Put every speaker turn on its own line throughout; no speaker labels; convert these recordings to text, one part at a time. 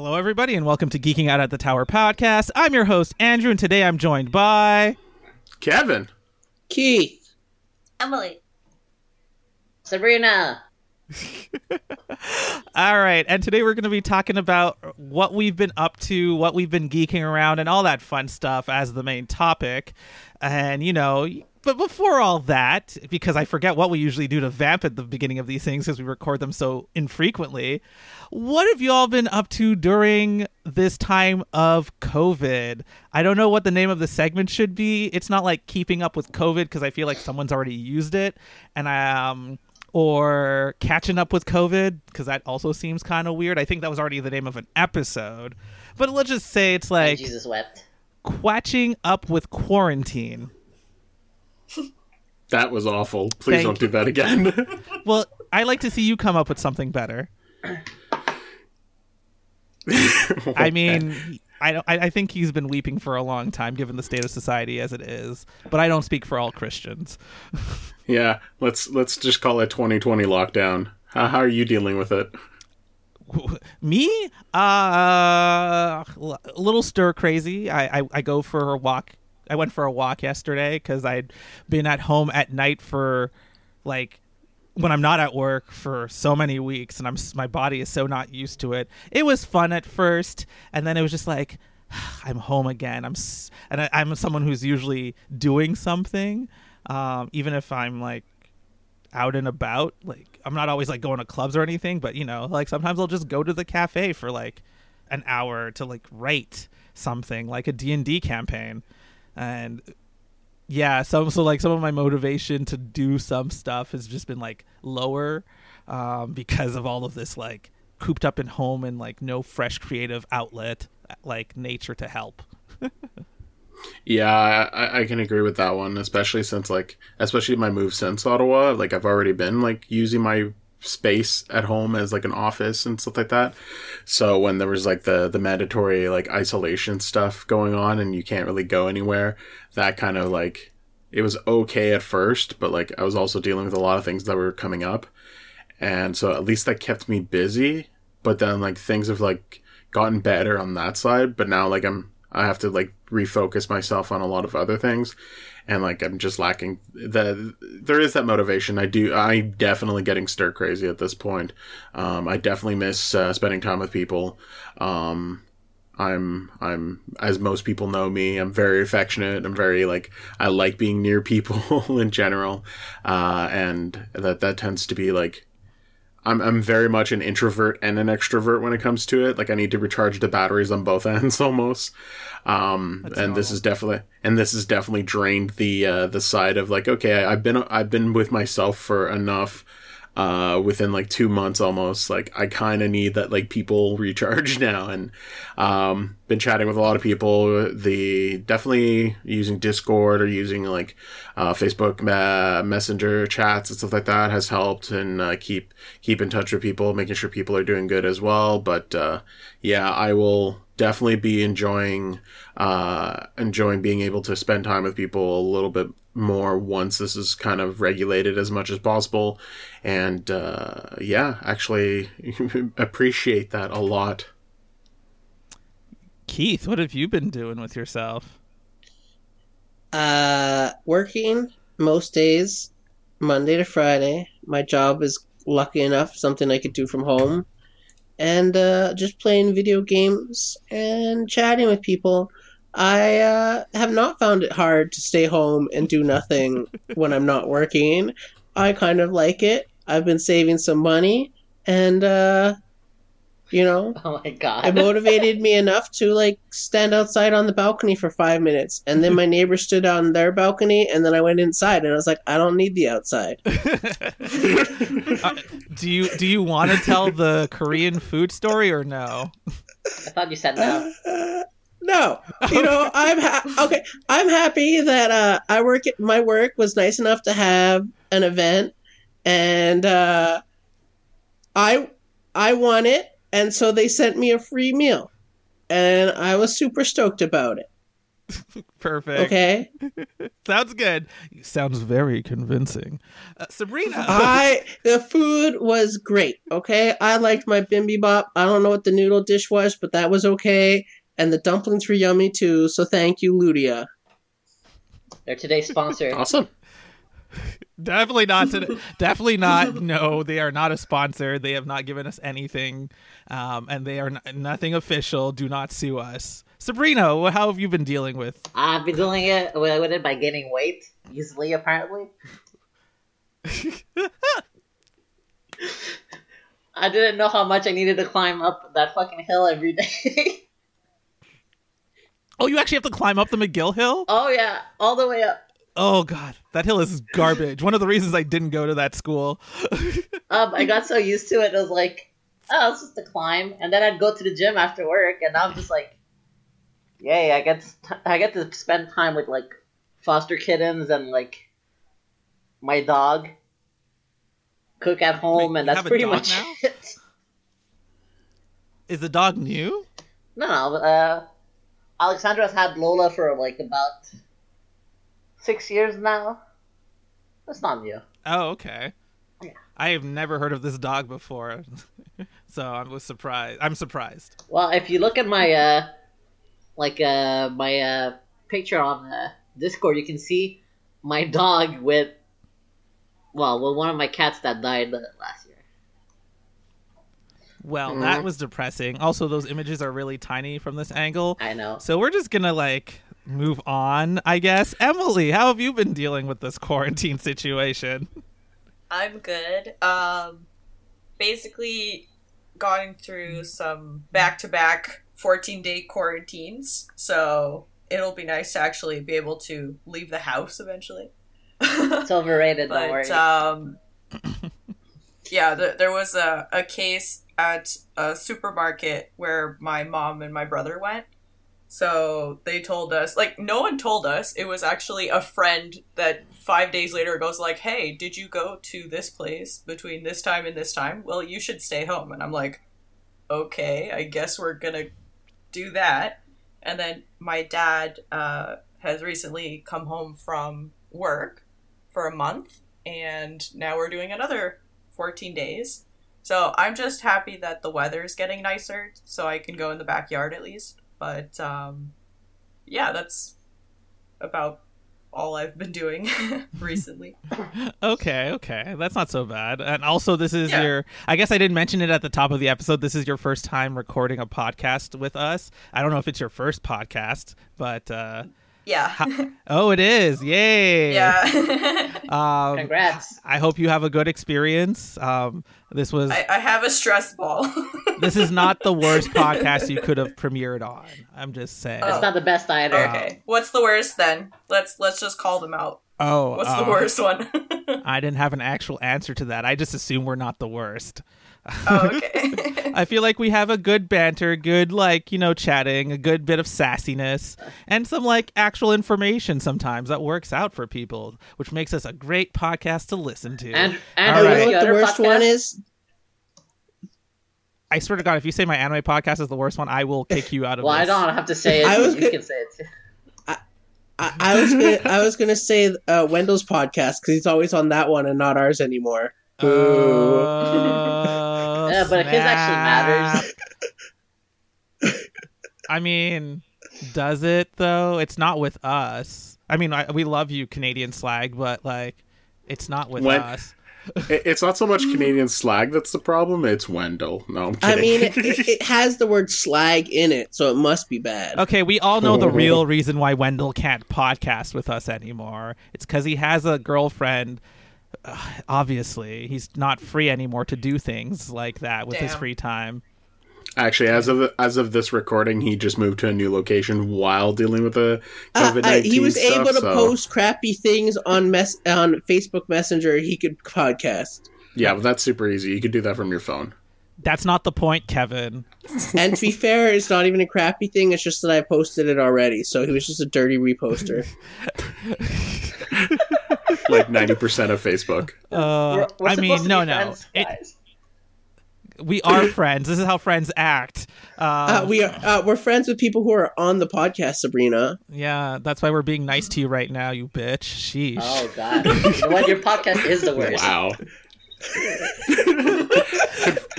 Hello, everybody, and welcome to Geeking Out at the Tower podcast. I'm your host, Andrew, and today I'm joined by.
Kevin.
Keith.
Emily.
Sabrina.
all right, and today we're going to be talking about what we've been up to, what we've been geeking around, and all that fun stuff as the main topic. And, you know, but before all that, because I forget what we usually do to vamp at the beginning of these things because we record them so infrequently, what have you all been up to during this time of COVID? I don't know what the name of the segment should be. It's not like keeping up with COVID because I feel like someone's already used it, and I um or catching up with COVID because that also seems kind of weird. I think that was already the name of an episode, but let's just say it's like
Jesus wept.
Quatching up with quarantine.
That was awful. Please
Thank
don't do that again.
Well, I like to see you come up with something better. I mean, I don't. I, I think he's been weeping for a long time, given the state of society as it is. But I don't speak for all Christians.
yeah, let's let's just call it 2020 lockdown. How, how are you dealing with it?
Me, uh, a little stir crazy. I, I I go for a walk. I went for a walk yesterday because I'd been at home at night for like when I'm not at work for so many weeks, and I'm my body is so not used to it. It was fun at first, and then it was just like I'm home again. I'm and I, am someone who's usually doing something, um, even if I'm like out and about. Like I'm not always like going to clubs or anything, but you know, like sometimes I'll just go to the cafe for like an hour to like write something, like a D and D campaign, and yeah, so so like some of my motivation to do some stuff has just been like lower um, because of all of this like cooped up in home and like no fresh creative outlet like nature to help.
yeah, I, I can agree with that one, especially since like especially my move since Ottawa, like I've already been like using my space at home as like an office and stuff like that. So when there was like the the mandatory like isolation stuff going on and you can't really go anywhere, that kind of like it was okay at first, but like I was also dealing with a lot of things that were coming up. And so at least that kept me busy, but then like things have like gotten better on that side, but now like I'm I have to like refocus myself on a lot of other things and like I'm just lacking the there is that motivation. I do I'm definitely getting stir crazy at this point. Um, I definitely miss uh, spending time with people. Um, I'm I'm as most people know me. I'm very affectionate. I'm very like I like being near people in general, uh, and that that tends to be like I'm I'm very much an introvert and an extrovert when it comes to it. Like I need to recharge the batteries on both ends almost. Um, and normal. this is definitely and this has definitely drained the uh, the side of like okay, I've been I've been with myself for enough uh, within like two months almost. Like I kind of need that like people recharge now, and um, been chatting with a lot of people. The definitely using Discord or using like uh, Facebook Messenger chats and stuff like that has helped and uh, keep keep in touch with people, making sure people are doing good as well. But uh, yeah, I will definitely be enjoying uh, enjoying being able to spend time with people a little bit more once this is kind of regulated as much as possible. And uh, yeah, actually appreciate that a lot.
Keith, what have you been doing with yourself?
Uh, working most days, Monday to Friday. My job is lucky enough something I could do from home, and uh, just playing video games and chatting with people. I uh, have not found it hard to stay home and do nothing when I'm not working. I kind of like it. I've been saving some money, and uh, you know,
oh my god,
it motivated me enough to like stand outside on the balcony for five minutes, and then my neighbor stood on their balcony, and then I went inside, and I was like, I don't need the outside.
uh, do you do you want to tell the Korean food story or no?
I thought you said no.
No, you know, I'm ha- okay. I'm happy that uh, I work. At, my work was nice enough to have an event, and uh, I I won it, and so they sent me a free meal, and I was super stoked about it.
Perfect.
Okay.
Sounds good. Sounds very convincing. Uh, Sabrina.
I the food was great. Okay, I liked my bibimbap. I don't know what the noodle dish was, but that was okay. And the dumplings were yummy too. So thank you, Ludia.
They're today's sponsor.
Awesome.
Definitely not. today. definitely not. No, they are not a sponsor. They have not given us anything, um, and they are n- nothing official. Do not sue us. Sabrina, how have you been dealing with?
I've been dealing it with with it by gaining weight easily, apparently. I didn't know how much I needed to climb up that fucking hill every day.
Oh, you actually have to climb up the McGill Hill?
oh yeah, all the way up.
Oh God, that hill is garbage. One of the reasons I didn't go to that school.
Um, I got so used to it, it was like, oh, it's just a climb, and then I'd go to the gym after work, and I'm just like, yay, I get to, I get to spend time with like foster kittens and like my dog. Cook at home,
Wait,
and that's pretty much
now?
it.
Is the dog new?
No, no. Uh, Alexandra's had Lola for like about six years now. That's not new.
Oh, okay.
Yeah.
I have never heard of this dog before, so I was surprised. I'm surprised.
Well, if you look at my uh, like uh, my uh, picture on uh, Discord, you can see my dog with, well, with one of my cats that died uh, last.
Well,
Mm-hmm.
that was depressing. Also, those images are really tiny from this angle.
I know.
So we're just gonna like move on, I guess. Emily, how have you been dealing with this quarantine situation?
I'm good. Um, basically, going through some back to back 14 day quarantines, so it'll be nice to actually be able to leave the house eventually.
It's overrated. don't worry.
but um, yeah, th- there was a, a case at a supermarket where my mom and my brother went. So they told us, like, no one told us. It was actually a friend that five days later goes like, "Hey, did you go to this place between this time and this time? Well, you should stay home." And I'm like, "Okay, I guess we're gonna do that." And then my dad uh, has recently come home from work for a month, and now we're doing another 14 days. So I'm just happy that the weather is getting nicer, so I can go in the backyard at least. But um, yeah, that's about all I've been doing recently.
Okay, okay. That's not so bad. And also this is
Yeah.
your I guess I didn't mention it at the top of the episode. This is your first time recording a podcast with us. I don't know if it's your first podcast, but uh
Yeah.
oh it is. Yay.
yeah.
Um
Congrats.
I hope you have a good experience. Um this was
I, I have a stress ball.
this is not the worst podcast you could have premiered on. I'm just saying.
Oh.
It's not the best either.
okay. What's the worst then? Let's let's just call them out.
Oh,
What's
uh,
the worst one?
I didn't have an actual answer to that. I just assume we're not the worst.
oh, okay.
I feel like we have a good banter, good like, you know, chatting, a good bit of sassiness, and some like actual information sometimes that works out for people, which makes us a great podcast to listen to.
And,
All
and
Oh, you know what the worst
podcast?
one is?
I swear to God, if you say my anime podcast is the worst one, I will kick you out of
Well, I don't have to say it.
I was
you
gonna-
can say it too.
I, I was gonna, I was gonna say uh, Wendell's podcast because he's always on that one and not ours anymore. Boo.
Oh,
Yeah, but his actually
matters. I mean, does it though? It's not with us. I mean, I, we love you, Canadian slag, but like, it's not with
When-
us.
It- It's not so much Canadian slag that's the problem. It's Wendell. No, I'm
I mean, it, it, it has the word slag in it, so it must be bad.
Okay, we all know the real reason why Wendell can't podcast with us anymore. It's because he has a girlfriend. Uh, obviously, he's not free anymore to do things like that with his free time.
Actually, as of as of this recording, he just moved to a new location while dealing with the
Uh,
COVID
uh,
nineteen
he was
stuff.
able to
so-
post crappy things on mess on Facebook Messenger. He could podcast.
Yeah, but that's super easy. You could do that from your phone.
That's not the point, Kevin.
And to be fair, it's not even a crappy thing. It's just that I posted it already, so he was just a dirty reposter.
Like ninety percent of Facebook.
Uh,
We're, we're
I mean, no, no.
friends,
It-
guys.
We are friends. This is how friends act.
Uh,
Um,
we are uh, we're friends with people who are on the podcast, Sabrina.
yeah, that's why we're being nice to you right now, you bitch. Sheesh.
Oh god. you know what? Your podcast is the worst.
Wow.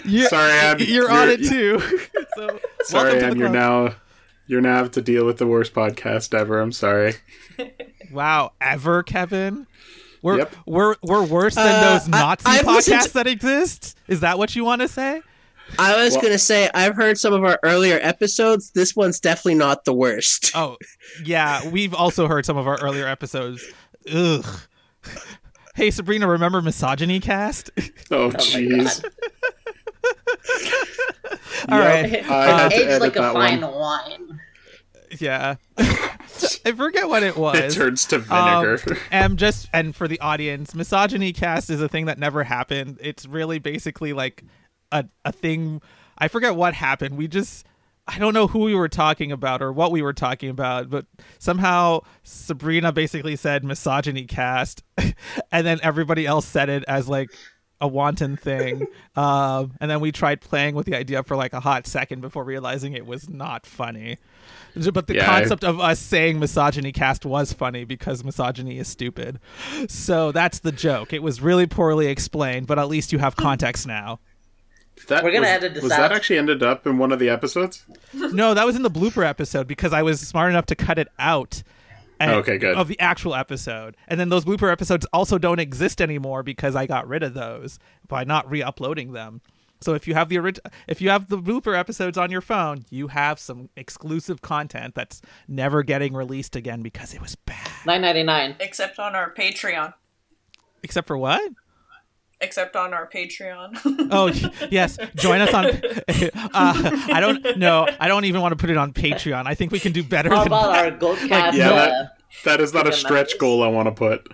You-
Sorry, Em,
you're, on
you're-
it too. so,
Sorry,
welcome to
Em, you're now you're now have to deal with the worst podcast ever. I'm sorry.
Wow, ever, Kevin? We're
Yep.
we're we're worse than
Uh,
those Nazi
I've
podcasts
to-
that exist. Is that what you want to say?
I was
Well-
gonna say I've heard some of our earlier episodes. This one's definitely not the worst.
Oh, yeah, we've also heard some of our earlier episodes. Ugh. Hey Sabrina, remember Misogyny Cast?
Oh
Oh
jeez.
god.
All
Yep.
right.
I had to edit
like a
that
fine
one.
Yeah. I forget what it was.
It turns to
Um,
vinegar.
and just and for the audience, misogyny cast is a thing that never happened. It's really basically like a a thing. I forget what happened. We just I don't know who we were talking about or what we were talking about, but somehow Sabrina basically said misogyny cast, and then everybody else said it as like a wanton thing. um, and then we tried playing with the idea for like a hot second before realizing it was not funny. But the
Yeah, I-
concept of us saying misogyny cast was funny because misogyny is stupid. So that's the joke. It was really poorly explained, but at least you have context now.
That
We're gonna
was,
edit this
was
out.
that actually ended up in one of the episodes?
No, that was in the blooper episode because I was smart enough to cut it out. And-
Okay, good.
Of the actual episode. And then those blooper episodes also don't exist anymore because I got rid of those by not re-uploading them. So if you have the orig- if you have the blooper episodes on your phone, you have some exclusive content that's never getting released again because it was bad.
Nine ninety nine.
Except on our Patreon.
Except for what?
Except on our Patreon.
Oh yes, join us on. Uh, I don't know. I don't even want to put it on Patreon. I think we can do better
How
than
about
that.
our Goldcast?
Yeah,
uh,
that- That is not a stretch
nice.
goal I want to put.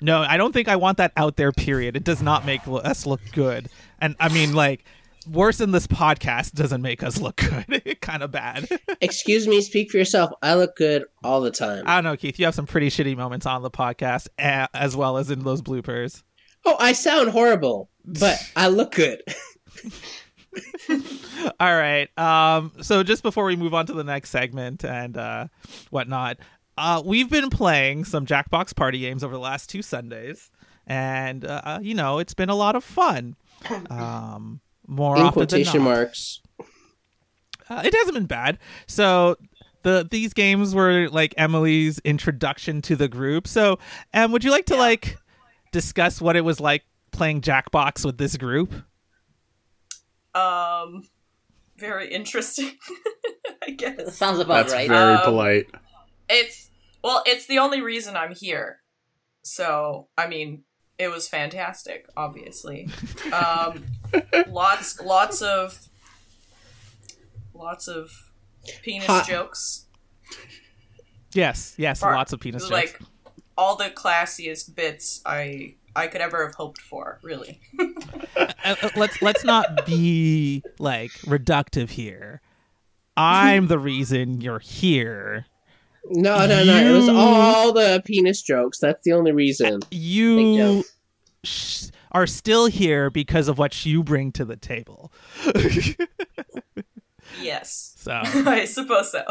No, I don't think I want that out there. Period. It does not make us look good, and I mean like worse than this podcast doesn't make us look good. kind of bad.
Excuse me, speak for yourself. I look good all the time.
I don't know, Keith. You have some pretty shitty moments on the podcast, as well as in those bloopers.
Oh, I sound horrible, but I look good.
All right. Um. So just before we move on to the next segment and uh, whatnot, uh, we've been playing some Jackbox party games over the last two Sundays, and uh, you know it's been a lot of fun. Um. More
In
often
quotation
than not.
marks.
Uh, it hasn't been bad. So the these games were like Emily's introduction to the group. So, um, would you like to like discuss what it was like playing Jackbox with this group?
um, very interesting. I guess
Sounds about
That's
right.
very
Um,
polite.
it's well, it's the only reason I'm here. So I mean, it was fantastic. Obviously, um, lots, lots of, lots of penis
Hot-
jokes.
Yes, yes,
Far-
lots of penis jokes.
like all the classiest bits I I could ever have hoped for. Really,
Uh, uh, let's let's not be like reductive here. I'm the reason you're here.
No, no, no. It was all the penis jokes. That's the only reason.
You are still here because of what you bring to the table.
yes,
so
I suppose so.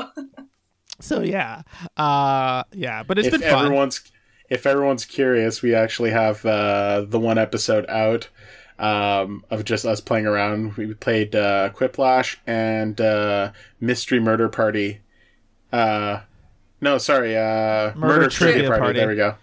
so yeah, uh, yeah. But it's
if
been fun.
everyone's if everyone's curious, we actually have uh, the one episode out um, of just us playing around. We played uh, Quiplash and uh, Mystery Murder Party. Uh, no, sorry, uh, Murder, Trivia, Party.
Party.
There we go.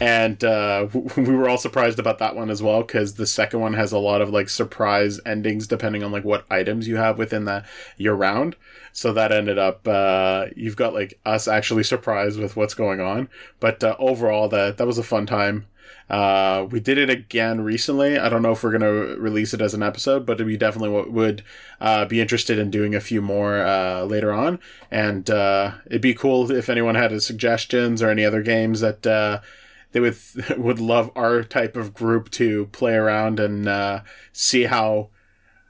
And uh, we were all surprised about that one as well because the second one has a lot of like surprise endings depending on like what items you have within the your round. So that ended up uh, you've got like us actually surprised with what's going on. But uh, overall, that that was a fun time. Uh, we did it again recently. I don't know if we're gonna release it as an episode, but we definitely w- would uh, be interested in doing a few more uh, later on. And uh, it'd be cool if anyone had suggestions or any other games that uh, they would would love our type of group to play around and uh, see how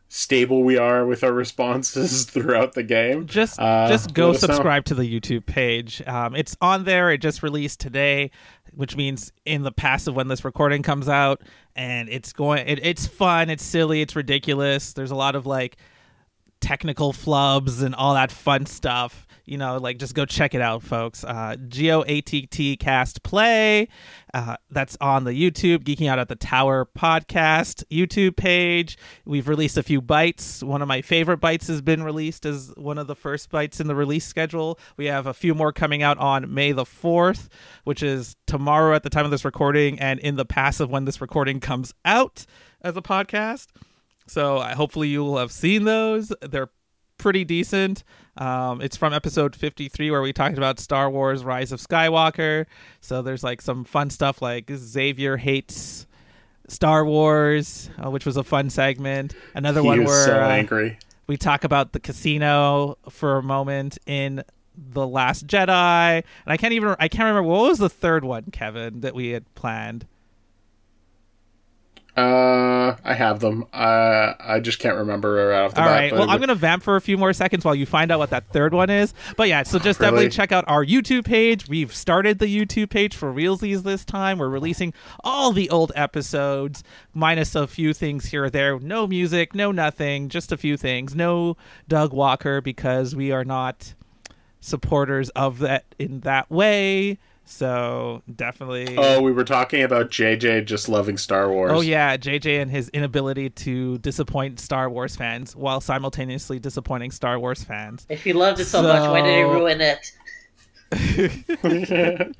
stable we are with our responses throughout the game.
just
Uh,
just go
know.
subscribe to the YouTube page. Um, it's on there. It just released today, which means in the past of when this recording comes out, and it's going. It, it's fun. It's silly. It's ridiculous. There's a lot of like technical flubs and all that fun stuff. You know, like just go check it out, folks. Uh, Geo ATT Cast Play. Uh, that's on the YouTube Geeking Out at the Tower podcast YouTube page. We've released a few bites. One of my favorite bites has been released as one of the first bites in the release schedule. We have a few more coming out on May the 4th, which is tomorrow at the time of this recording, and in the past of when this recording comes out as a podcast. So I hopefully you will have seen those. They're pretty decent. Um, it's from episode 53 where we talked about Star Wars Rise of Skywalker. So there's like some fun stuff like Xavier hates Star Wars, uh, which was a fun segment. Another
He
one where
so
uh, we talk about the casino for a moment in the Last Jedi, and I can't even I can't remember what was the third one, Kevin, that we had planned.
Uh, I have them. Uh, I just can't remember right off the
All
bat.
right.
but
Well, I'm going to vamp for a few more seconds while you find out what that third one is. But yeah, so just
Really?
definitely check out our YouTube page. We've started the YouTube page for Realsies this time. We're releasing all the old episodes, minus a few things here or there. No music, no nothing, just a few things. No Doug Walker because we are not supporters of that in that way. So definitely.
Oh, we were talking about JJ just loving Star Wars.
Oh yeah, JJ and his inability to disappoint Star Wars fans while simultaneously disappointing Star Wars fans.
If he loved it so, much, why did he ruin it?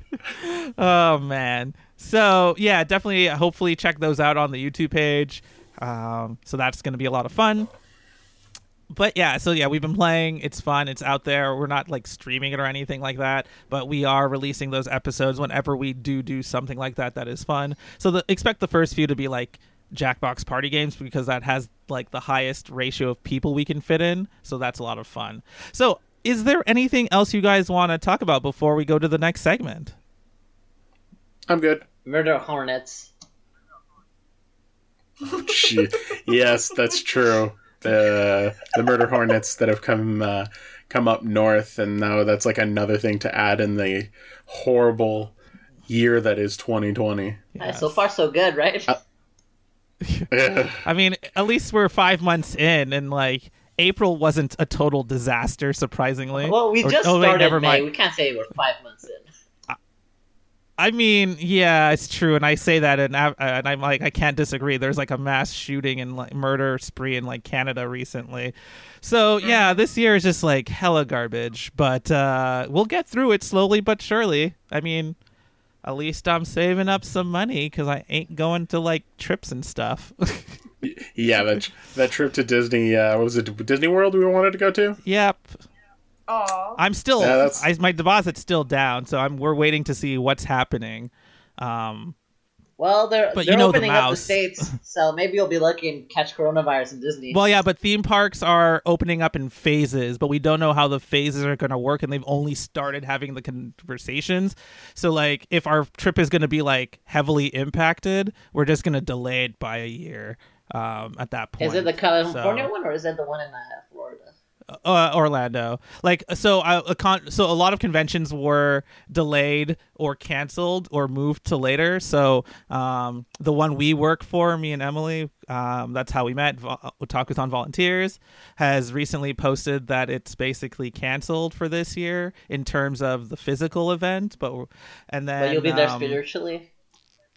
Oh man. So yeah, definitely. Hopefully, check those out on the YouTube page. Um, so that's going to be a lot of fun. But yeah, so yeah, we've been playing. It's fun. It's out there. We're not like streaming it or anything like that, but we are releasing those episodes whenever we do do something like that. That is fun. So the, expect the first few to be like Jackbox party games because that has like the highest ratio of people we can fit in. So that's a lot of fun. So is there anything else you guys want to talk about before we go to the next segment?
I'm good.
Murder hornets.
Gee, yes, that's true. The the murder hornets that have come uh, come up north, and now that's like another thing to add in the horrible year that is 2020.
Uh, so far, so good, right?
Ugh.
I mean, at least we're five months in, and like April wasn't a total disaster, surprisingly.
well, we
Or-
just
oh, wait,
started
never
May.
mind.
We can't say we're five months in.
I mean, yeah, it's true, and I say that, and, I, and I'm like, I can't disagree. There's like a mass shooting and like murder spree in like Canada recently, so yeah, this year is just like hella garbage. But uh, we'll get through it slowly but surely. I mean, at least I'm saving up some money because I ain't going to like trips and stuff.
yeah, that that trip to Disney. Uh, what was it Disney World we wanted to go to?
yep,
Aw.
I'm still
Yeah, that's-
I, my deposit's still down, so I'm we're waiting to see what's happening. Um,
Well, they're
But
they're
you know the
up the
mouse.
states, so maybe you'll be lucky and catch coronavirus in Disney.
well, yeah, but theme parks are opening up in phases, but we don't know how the phases are going to work, and they've only started having the conversations. So, like, if our trip is going to be like heavily impacted, we're just going to delay it by a year. Um, at that point,
is it the California
So-
one or is it the one in uh, Florida?
Uh, Orlando. Like so, uh, a con- so a lot of conventions were delayed or canceled or moved to later. So um, the one we work for, me and Emily, um, that's how we met. Vo- Otakuthon Volunteers has recently posted that it's basically canceled for this year in terms of the physical event. But and then
But you'll be there
um,
spiritually.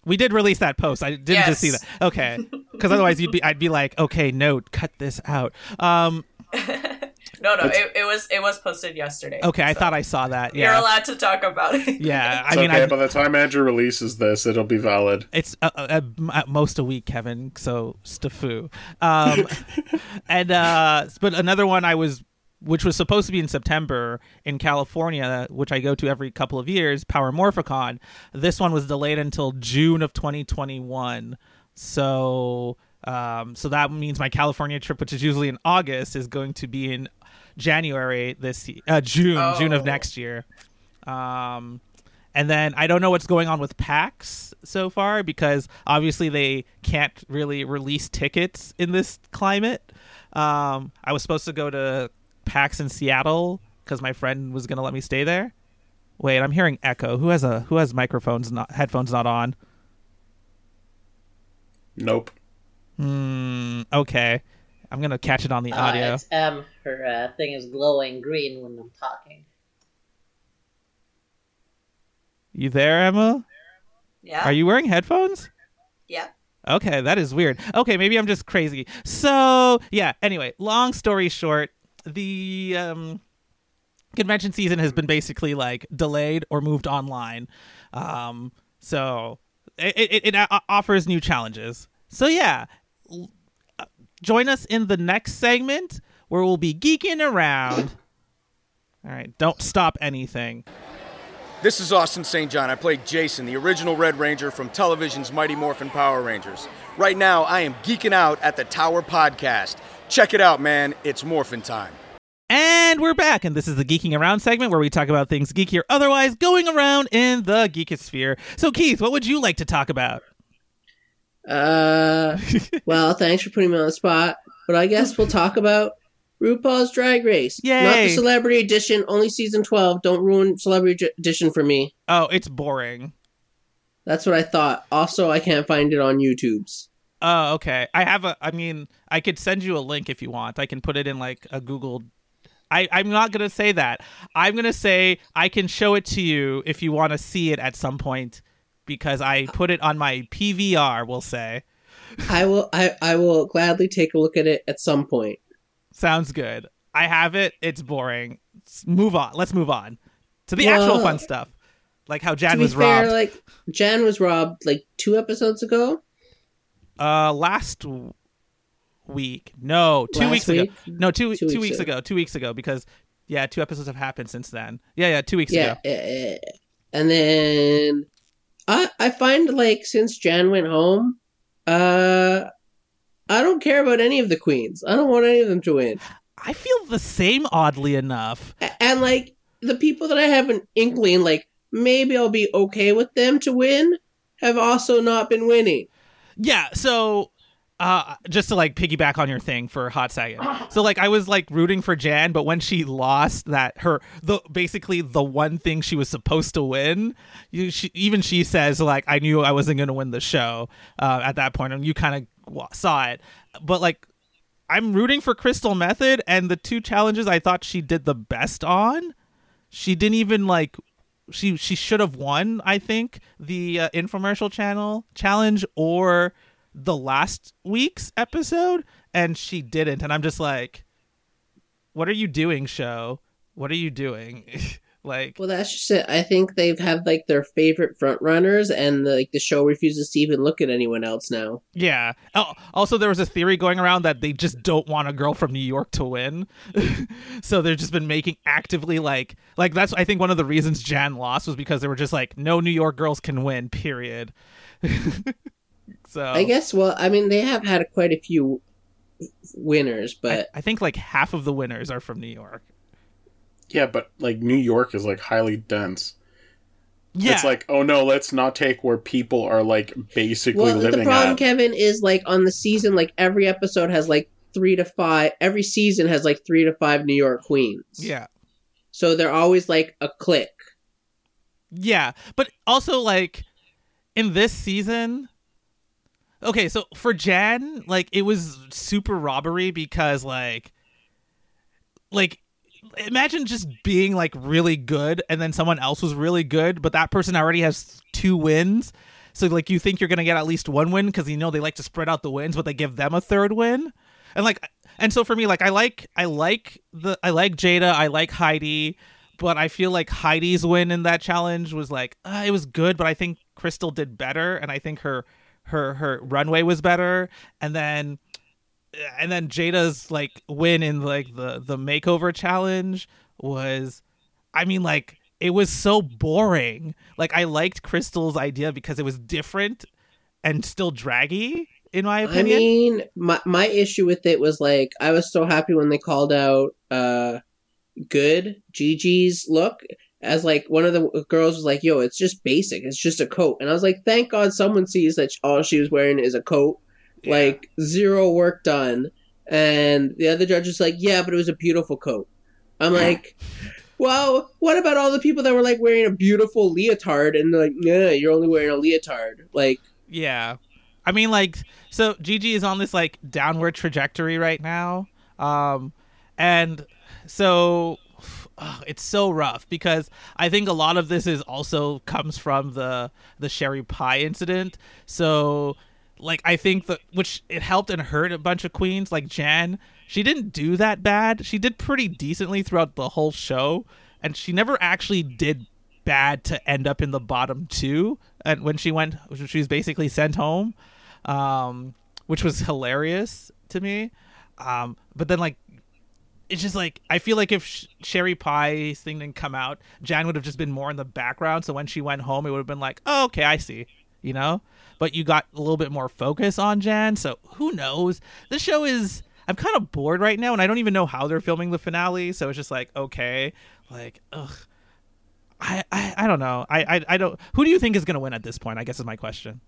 we did release that post. I didn't just see that. Okay, because otherwise you'd be, I'd be like, okay, note, cut this out. Um,
No, no, it, it was it was posted yesterday.
okay, I thought I saw that.
You're allowed to talk about it.
Yeah, I
It's
mean,
okay.
I,
by the time Andrew releases this, it'll be valid.
it's uh, uh, at most a week, Kevin. So staffu. Um, and uh, but another one I was, which was supposed to be in September in California, which I go to every couple of years, Power Morphicon. This one was delayed until June of 2021. So. Um, so that means my California trip, which is usually in August, is going to be in January this uh, June, June of
Oh.
next year. Um, and then I don't know what's going on with PAX so far because obviously they can't really release tickets in this climate. Um, I was supposed to go to PAX in Seattle because my friend was gonna let me stay there. Wait, I'm hearing echo. Who has a who has microphones not headphones not on?
Nope.
Hmm. Okay, I'm gonna catch it on the
Uh,
audio.
it's M. Her uh, thing is glowing green when I'm talking.
You there, Emma?
Yeah.
Are you wearing headphones?
Yeah.
Okay, that is weird. Okay, maybe I'm just crazy. So, yeah, anyway, long story short, the um, convention season has been basically like delayed or moved online. Um, so it, it, it offers new challenges. So, yeah, l- uh, join us in the next segment where we'll be geeking around. All right, don't stop anything.
This is Austin St. John. I played Jason, the original Red Ranger from television's Mighty Morphin Power Rangers. Right now, I am geeking out at the Tower Podcast. Check it out, man. It's Morphin time.
And we're back, and this is the Geeking Around segment where we talk about things geeky or otherwise going around in the geekosphere. So, Keith, what would you like to talk about?
Uh, well, thanks for putting me on the spot, but I guess we'll talk about RuPaul's Drag Race. Not the Celebrity Edition, only season 12. Don't ruin Celebrity Edition for me.
Oh, it's boring.
That's what I thought. Also, I can't find it on YouTube's.
Oh, okay. I have a. I mean, I could send you a link if you want. I can put it in like a Google. I, I'm not gonna say that. I'm gonna say I can show it to you if you want to see it at some point because I put it on my PVR. We'll say
I will I, I will gladly take a look at it at some point.
sounds good. I have it. It's boring. Let's move on. Let's move on to the
Well,
actual fun stuff, like how Jan was
fair,
robbed.
like Jan was robbed like two episodes ago.
Uh, last w- week. No, two
Last
weeks
week?
ago. No, two
Two
two
weeks
weeks
ago.
ago. Two weeks ago because yeah, two episodes have happened since then. Yeah, yeah, two weeks
Yeah,
ago.
eh, eh. and then I I find like since Jan went home, uh, I don't care about any of the queens. I don't want any of them to win.
I feel the same. Oddly enough,
A- And like the people that I have an inkling, like maybe I'll be okay with them to win, have also not been winning.
yeah. So. Uh, just to like piggyback on your thing for a hot second. So like I was like rooting for Jan, but when she lost that her the basically the one thing she was supposed to win, you she, even she says like I knew I wasn't gonna win the show uh, at that point, and you kind of saw it. But like I'm rooting for Crystal Methyd, and the two challenges I thought she did the best on, she didn't even like. She she should have won. I think the uh, infomercial channel challenge or the last week's episode, and she didn't. And I'm just like, what are you doing, show? What are you doing? like,
Well, that's just it. I think they've had like their favorite front runners, and like the show refuses to even look at anyone else now.
Yeah. Oh, also, there was a theory going around that they just don't want a girl from New York to win, so they've just been making actively like like that's I think one of the reasons Jan lost was because they were just like no New York girls can win. Period. so
I guess. Well, I mean, they have had quite a few winners, but
I think like half of the winners are from New York.
Yeah, but like New York is like highly dense.
Yeah.
It's like, oh no, let's not take where people are like basically
well, the
living
problem,
at.
Kevin, is like on the season, like every episode has like three to five. Every season has like three to five New York queens.
yeah.
So they're always like a clique.
Yeah, but also like in this season Okay, so for Jan, like it was super robbery because like like imagine just being like really good and then someone else was really good, but that person already has two wins. So like you think you're to get at least one win cuz you know they like to spread out the wins, but they give them a third win. And like and so for me like I like I like the I like Jada, I like Heidi, but I feel like Heidi's win in that challenge was like uh, it was good, but I think Crystal did better, and I think her her her runway was better, and then and then Jada's like win in like the the makeover challenge was, I mean like it was so boring. Like I liked Crystal's idea because it was different and still draggy in my opinion.
I mean, my my issue with it was like I was so happy when they called out uh good Gigi's look as like one of the girls was like, "Yo, it's just basic. It's just a coat." And I was like, "Thank God someone sees that all she was wearing is a coat.
Yeah.
Like zero work done." And the other judge is like, yeah, but it was a beautiful coat. I'm like, well, what about all the people that were like wearing a beautiful leotard and they're like, nah, you're only wearing a leotard. Like,
Yeah. I mean like so Gigi is on this like downward trajectory right now. Um and so ugh, it's so rough because I think a lot of this is also comes from the the Sherry Pie incident. So like I think that which it helped and hurt a bunch of queens like Jan. She didn't do that bad. She did pretty decently throughout the whole show and she never actually did bad to end up in the bottom two and when she went she was basically sent home um which was hilarious to me um but then like it's just like I feel like if Sh- Sherry Pie's thing didn't come out, Jan would have just been more in the background. So when she went home, it would have been like, oh, okay, I see, you know. But you got a little bit more focus on Jan, so who knows? This show is. I'm kind of bored right now, and I don't even know how they're filming the finale. So it's just like, okay, like, ugh. I, I, I don't know. I, I, I don't. Who do you think is to win at this point? I guess is my question.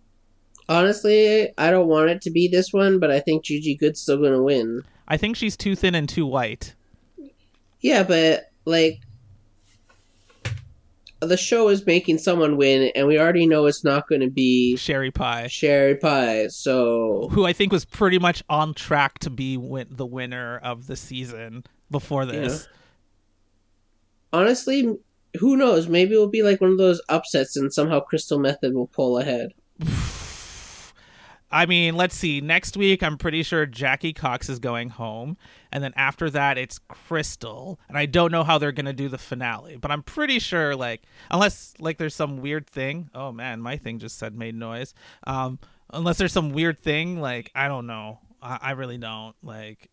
Honestly, I don't want it to be this one, but I think Gigi Goode's still gonna win.
I think she's too thin and too white.
Yeah, but like the show is making someone win, and we already know it's not going to be
Sherry Pie.
Sherry Pie. So
who I think was pretty much on track to be win- the winner of the season before this.
honestly, who knows? Maybe it'll be like one of those upsets, and somehow Crystal Methyd will pull ahead.
I mean, let's see. Next week, I'm pretty sure Jackie Cox is going home, and then after that, it's Crystal. And I don't know how they're gonna do the finale, but I'm pretty sure, like, unless like there's some weird thing. Oh man, my thing just said made noise. Um, unless there's some weird thing, like I don't know. I, I really don't like.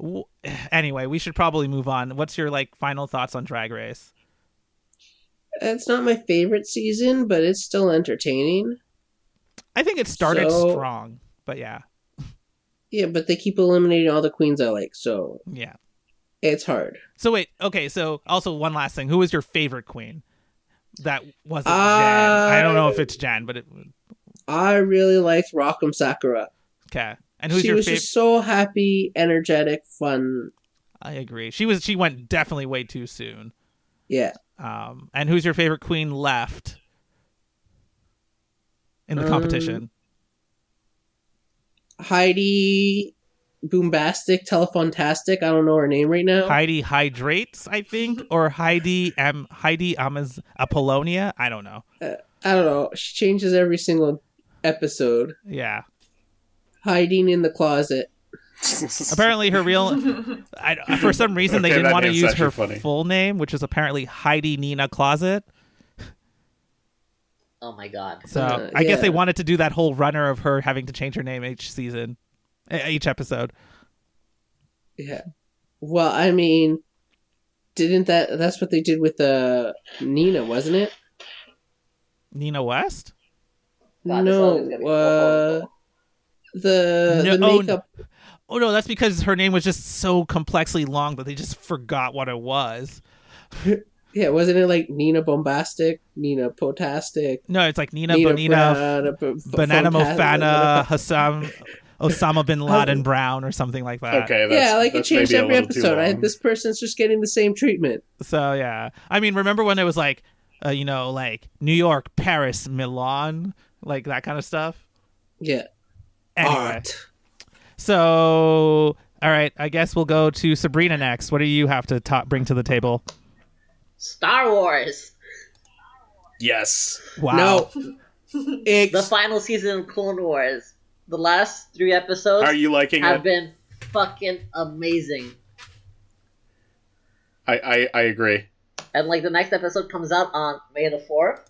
anyway, we should probably move on. What's your like final thoughts on Drag Race?
It's not my favorite season, but it's still entertaining.
I think it started
So-
strong, but yeah,
Yeah, but they keep eliminating all the queens I like, so
yeah.
it's hard.
So wait, okay. So also one last thing. Who was your favorite queen? That wasn't
Uh,
Jan. I don't know if it's Jan, but it.
I really liked Rock M. Sakura.
Okay. And who's
she
your
was
favorite?
just so happy, energetic, fun.
I agree. She was. She went definitely way too soon.
Yeah.
Um. And who's your favorite queen left in the
Um,
competition?
Heidi Boombastic, Telefontastic. I don't know her name right now.
Heidi hydrates, I think, or Heidi um Heidi Amaz Apollonia. I don't know.
I don't know. She changes every single episode.
Yeah.
Hiding in the closet.
Apparently, her real. I, for some reason, they didn't want to use her
funny.
full name, which is apparently Heidi Nina Closet.
Oh my god.
So
Uh,
I guess they wanted to do that whole runner of her having to change her name each season, each episode.
Yeah. Well, I mean, didn't that? That's what they did with uh, Nina, wasn't it?
Nina West.
God, this song is
no. Uh, the
No-
the
oh,
makeup.
Oh no, that's because her name was just so complexly long that they just forgot what it was.
Yeah, wasn't it like Nina Bombastic, Nina Potastic,
No, it's like Nina,
Nina
Bonina,
Brana, B- B-
Banana
Fontas-
Mofana, Hassam, Osama bin Laden Brown, or something like that.
okay, that's,
yeah, like it changed every
little
episode. I, this person's just getting the same treatment.
So yeah, I mean, remember when it was like, uh, you know, like New York, Paris, Milan, like that kind of stuff.
Yeah.
Anyway,
Art.
so all right, I guess we'll go to Sabrina next. What do you have to ta- bring to the table?
Star Wars.
yes.
Wow.
No. Ex-
The final season of Clone Wars. The last three episodes
Are you liking
have
it?
been fucking amazing.
I, I I agree.
And like the next episode comes out on May the fourth.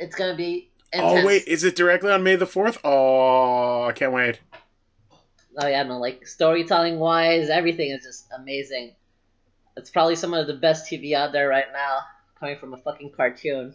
It's gonna be oh, intense.
Oh wait, is it directly on May the fourth? Oh, I can't wait.
Oh yeah, no, like storytelling wise, everything is just amazing. It's probably some of the best TV out there right now, coming from a fucking cartoon.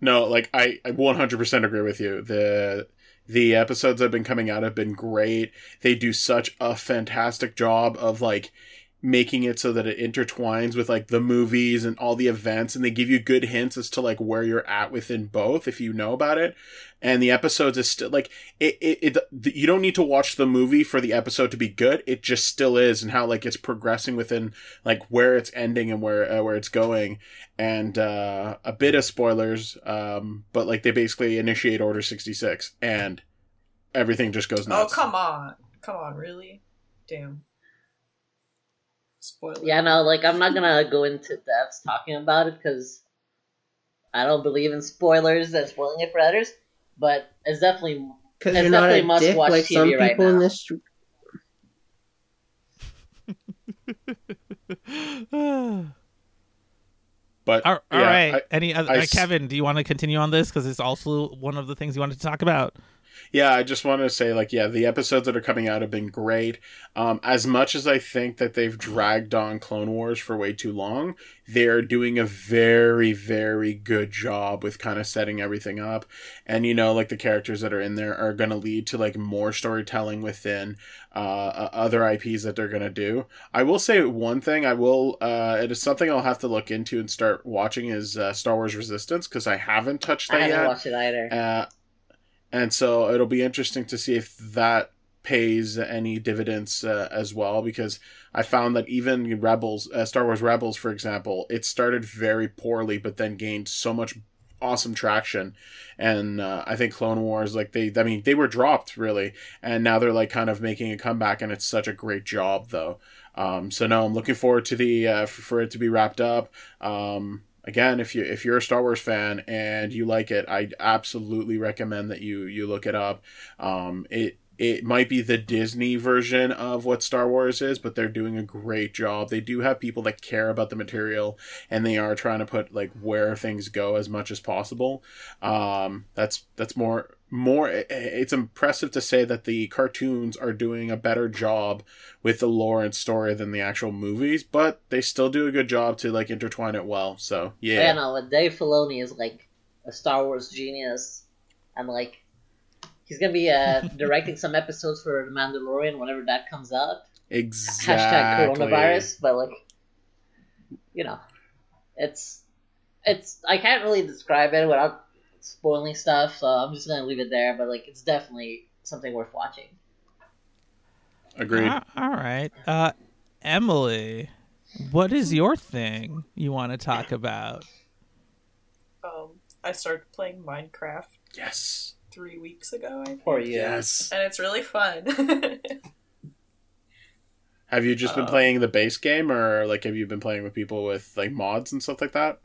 No, like I, I 100% agree with you. The the episodes that have been coming out have been great. They do such a fantastic job of like making it so that it intertwines with like the movies and all the events and they give you good hints as to like where you're at within both if you know about it. And the episodes is still like it, it, it you don't need to watch the movie for the episode to be good. It just still is and how like it's progressing within like where it's ending and where uh, where it's going. And uh a bit of spoilers um but like they basically initiate order 66 and everything just goes
oh come on, come on, really? Damn. Spoiler.
Yeah, no, like I'm not gonna go into depths talking about it because I don't believe in spoilers and spoiling it for others. But it's definitely
Because
It's
you're not a
definitely must
dick
watch
like some
TV right
people in
now.
this.
but
all, all
yeah,
right.
I-
Any other,
I
uh, Kevin? Do you want to continue on this because it's also one of the things you wanted to talk about?
Yeah, I just wanted to say, like, yeah, the episodes that are coming out have been great. Um, as much as I think that they've dragged on Clone Wars for way too long, they're doing a very, very good job with kind of setting everything up. And, you know, like the characters that are in there are going to lead to, like, more storytelling within uh, uh, other IPs that they're going to do. I will say one thing, I will, uh, it is something I'll have to look into and start watching is uh, Star Wars Resistance because I haven't touched
I
that
haven't
yet.
watched it either.
And so it'll be interesting to see if that pays any dividends uh, as well because I found that even Rebels, uh, Star Wars Rebels, for example, it started very poorly but then gained so much awesome traction. And uh, I think Clone Wars like they I mean they were dropped really and now they're like kind of making a comeback and it's such a great job though. Um, so no I'm looking forward to the uh, for, for it to be wrapped up. Um, again if you if you're a Star Wars fan and you like it I absolutely recommend that you you look it up um, it it might be the Disney version of what Star Wars is, but they're doing a great job. They do have people that care about the material, and they are trying to put like where things go as much as possible. Um, that's that's more more. It's impressive to say that the cartoons are doing a better job with the lore and story than the actual movies, but they still do a good job to like intertwine it well. So
Yeah,
yeah,
know Dave Filoni is like a Star Wars genius, and like he's gonna be uh, directing some episodes for The Mandalorian whenever that comes out.
exactly.
Hashtag coronavirus, but like, you know, it's it's I can't really describe it without spoiling stuff, so I'm just gonna leave it there. But like, it's definitely something worth watching.
Agreed.
Ah, all right. Uh, Emily, what is your thing you want to talk about?
Um, I started playing Minecraft
Yes.
three weeks ago, I think.
For you,
Yes.
and it's really fun.
Have you just been
Uh,
playing the base game, or like have you been playing with people with like mods and stuff like that?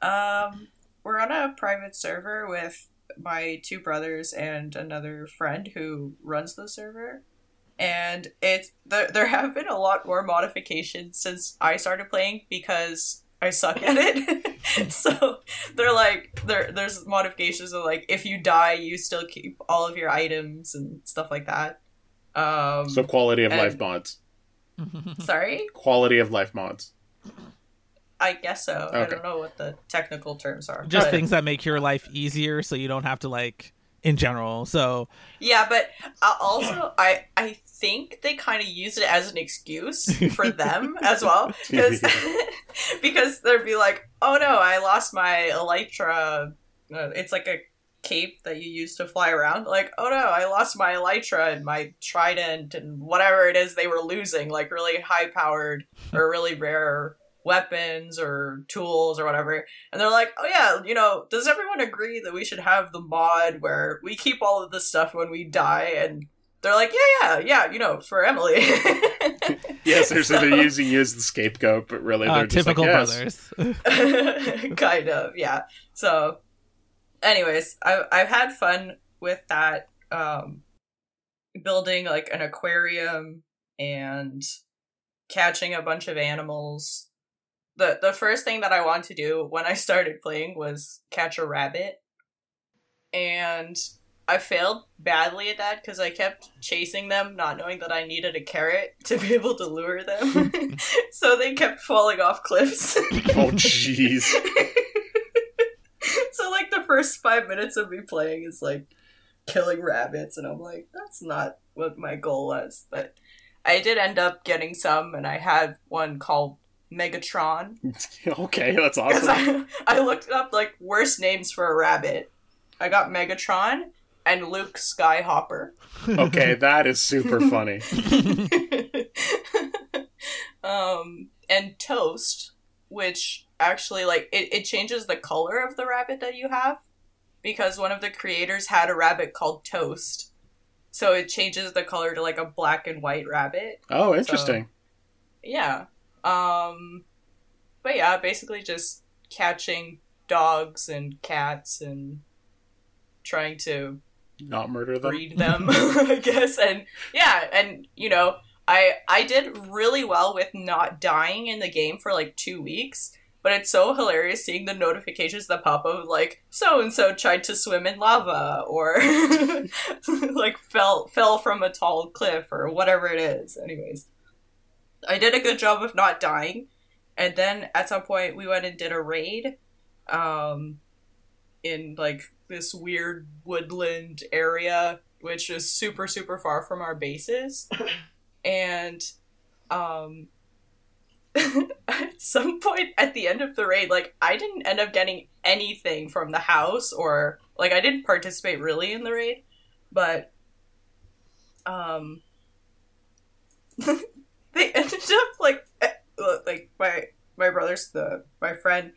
um, we're on a private server with my two brothers and another friend who runs the server. And it's there. There have been a lot more modifications since I started playing because I suck at it. so they're like there. There's modifications of like if you die, you still keep all of your items and stuff like that. Um,
So quality of life mods.
sorry,
Quality of life mods.
I guess so. I don't know what the technical terms are.
Just
but-
things that make your life easier, so you don't have to like in general. So
Yeah, but uh, also I I think they kind of use it as an excuse for them as well because because they'd be like, "Oh no, I lost my elytra. Uh, it's like a cape that you use to fly around. Like, oh no, I lost my elytra and my trident and whatever it is they were losing, like really high powered or really rare weapons or tools or whatever. And they're like, oh yeah, you know, does everyone agree that we should have the mod where we keep all of this stuff when we die? And they're like, yeah, yeah, yeah, you know, for Emily.
Yes, they're, so
So-
they're using you as the scapegoat, but really they're
uh,
just
typical
like, yes.
brothers.
kind of, yeah. So, anyways, I've I've had fun with that. Um, building like an aquarium and catching a bunch of animals. The The first thing that I wanted to do when I started playing was catch a rabbit, and I failed badly at that because I kept chasing them, not knowing that I needed a carrot to be able to lure them. so they kept falling off cliffs.
Oh jeez.
so like the first five minutes of me playing is like killing rabbits, and I'm like, that's not what my goal was. But I did end up getting some, and I had one called Megatron.
okay, that's awesome.
I, I looked up like worst names for a rabbit. I got Megatron and Luke Skyhopper.
okay, that is super funny.
um, and Toast, which actually like it, it changes the color of the rabbit that you have because one of the creators had a rabbit called Toast. So it changes the color to like a black and white rabbit.
Oh, interesting.
Yeah. Um but yeah, basically just catching dogs and cats and trying to
Not murder them.
breed them, I guess. And yeah, and you know, I I did really well with not dying in the game for like two weeks. But it's so hilarious seeing the notifications that pop up like so and so tried to swim in lava or like fell fell from a tall cliff or whatever it is. Anyways, I did a good job of not dying, and then at some point we went and did a raid, um, in like this weird woodland area, which is super super far from our bases, and um. at some point at the end of the raid, like I didn't end up getting anything from the house, or like I didn't participate really in the raid, but um, they ended up like eh, like my my brother's the my friend.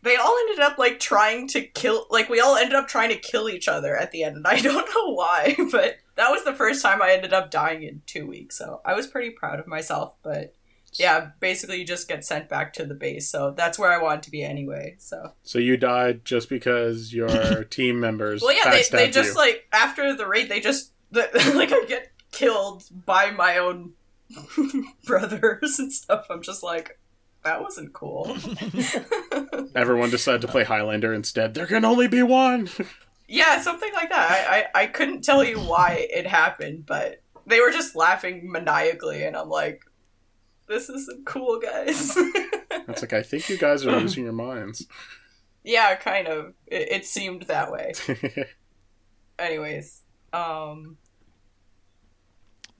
They all ended up like trying to kill like we all ended up trying to kill each other at the end. And i don't know why but that was the first time i ended up dying in two weeks so i was pretty proud of myself but yeah basically you just get sent back to the base so that's where i wanted to be anyway so.
So you died just because your team members
well yeah they, they just
you.
like after the raid they just the, like i get killed by my own brothers and stuff i'm just like that wasn't cool
Everyone decided to play Highlander instead. There can only be one.
Yeah, something like that. I, I, I couldn't tell you why it happened, but they were just laughing maniacally, and I'm like, this isn't cool, guys.
It's like I think you guys are losing your minds.
yeah, kind of. It, it seemed that way. Anyways, um,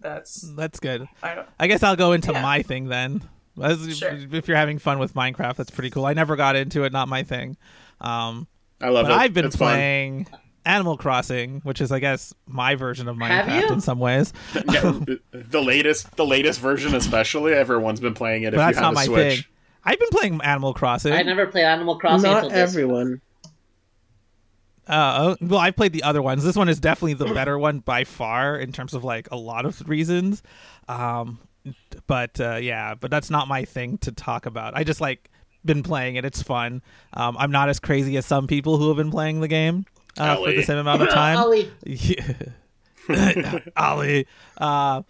that's
That's good.
I.
I guess I'll go into
Yeah.
my thing then. As-
Sure.
If you're having fun with Minecraft, that's pretty cool. I never got into it, not my thing. Um,
I love
but
it.
I've been
It's fun.
playing Animal Crossing, which is, I guess, my version of Minecraft in some ways.
Yeah, the latest, the latest version, especially. Everyone's been playing it.
But
if
that's
you
not
have a
my
Switch.
thing. I've been playing Animal Crossing.
I never played Animal Crossing
Not
until this.
everyone.
Uh, oh, well, I played the other ones. This one is definitely the better one by far in terms of like a lot of reasons. Um, but uh, yeah, but that's not my thing to talk about. I just like been playing it. It's fun. Um, I'm not as crazy as some people who have been playing the game uh, for
Ellie.
the same amount of time.
Ollie,
Yeah. Ali. Uh,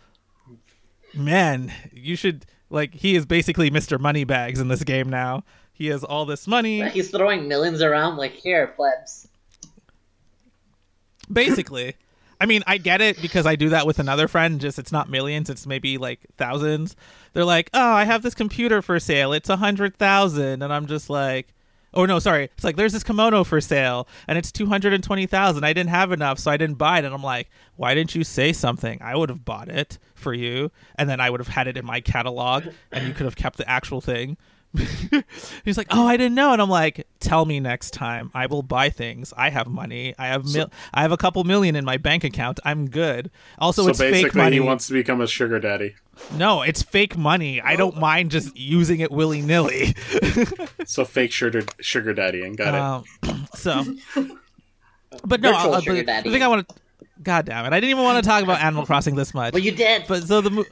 man, you should like he is basically Mr. Moneybags in this game now. He has all this money.
he's throwing millions around like here, plebs.
Basically. I mean i get it because i do that with another friend just it's not millions it's maybe like thousands. They're like oh i have this computer for sale it's a hundred thousand and i'm just like oh no sorry it's like there's this kimono for sale and it's 220000 i didn't have enough so i didn't buy it and i'm like why didn't you say something? I would have bought it for you and then i would have had it in my catalog and you could have kept the actual thing He's like, "Oh, I didn't know," and I'm like, "Tell me next time. I will buy things. I have money. I have mil- I have a couple million in my bank account. I'm good. Also,
So
it's fake
basically,
money.
he wants to become a sugar daddy.
no, it's fake money. I don't mind just using it willy nilly.
So fake sugar sugar daddy, and got it.
um, so, but no,
Virtual
uh,
sugar
the, the thing I want to, God damn it, I didn't even want to talk about Animal Crossing this much.
But you did.
But so the mo-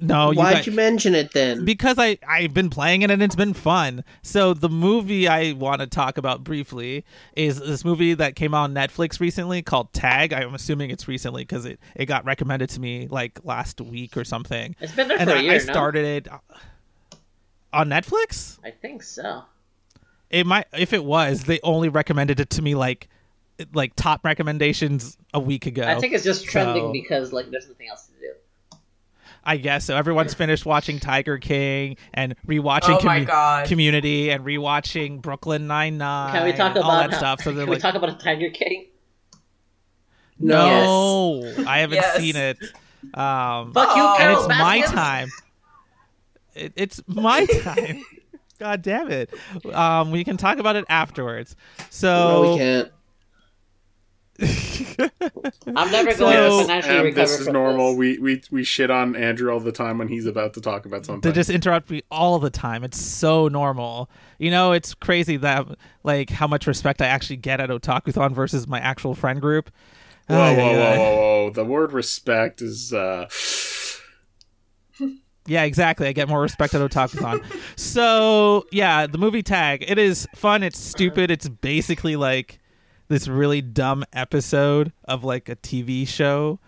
no, you
Why'd
guys-
you mention it then?
because I I've been playing it and it's been fun. So the movie I want to talk about briefly is this movie that came out on Netflix recently called Tag. I'm assuming it's recently because it it got recommended to me like last week or something.
It's been there
And
for a
I,
year,
I
no?
started it uh, on Netflix.
I think so.
It might if it was they only recommended it to me like like top recommendations a week ago.
I think it's just trending
So-
because like there's nothing else to do.
I guess so. Everyone's finished watching Tiger King and rewatching
Oh my
Community and rewatching Brooklyn Nine Nine.
Can we talk about
all
about
that stuff? So
Can
they're
we talk about a Tiger King?
no, I haven't
Yes.
seen it. Um,
Fuck you,
Oh.
and
Carol
it's my time. It, it's my time. God damn it. Um, we can talk about it afterwards.
No,
So
we can't.
I'm never
So-
going to
Yes,
financially
um,
recover
this is
from
normal.
this.
We, we we shit on Andrew all the time when he's about to talk about something.
they just interrupt me all the time. It's so normal. You know, it's crazy that like how much respect I actually get at Otakuthon versus my actual friend group.
whoa,
Ay,
whoa,
ay,
whoa, whoa, whoa! The word respect is uh,
Yeah, exactly. I get more respect at Otakuthon. so yeah, the movie Tag. It is fun. It's stupid. It's basically like this really dumb episode of like a TV show,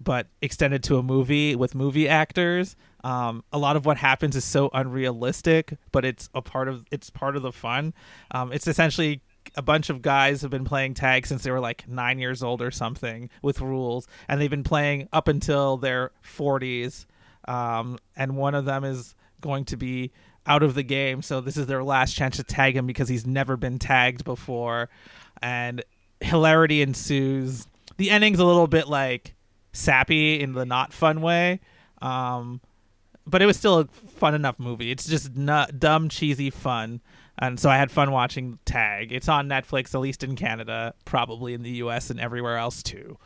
but extended to a movie with movie actors. Um, a lot of what happens is so unrealistic, but it's a part of it's part of the fun. Um, it's essentially a bunch of guys have been playing tag since they were like nine years old or something with rules, and they've been playing up until their forties. Um, and one of them is going to be out of the game, so this is their last chance to tag him because he's never been tagged before, and hilarity ensues. The ending's a little bit like sappy in the not fun way. Um, but it was still a fun enough movie. It's just not dumb, cheesy fun, and so I had fun watching Tag. It's on Netflix, at least in Canada, probably in the U.S. and everywhere else too.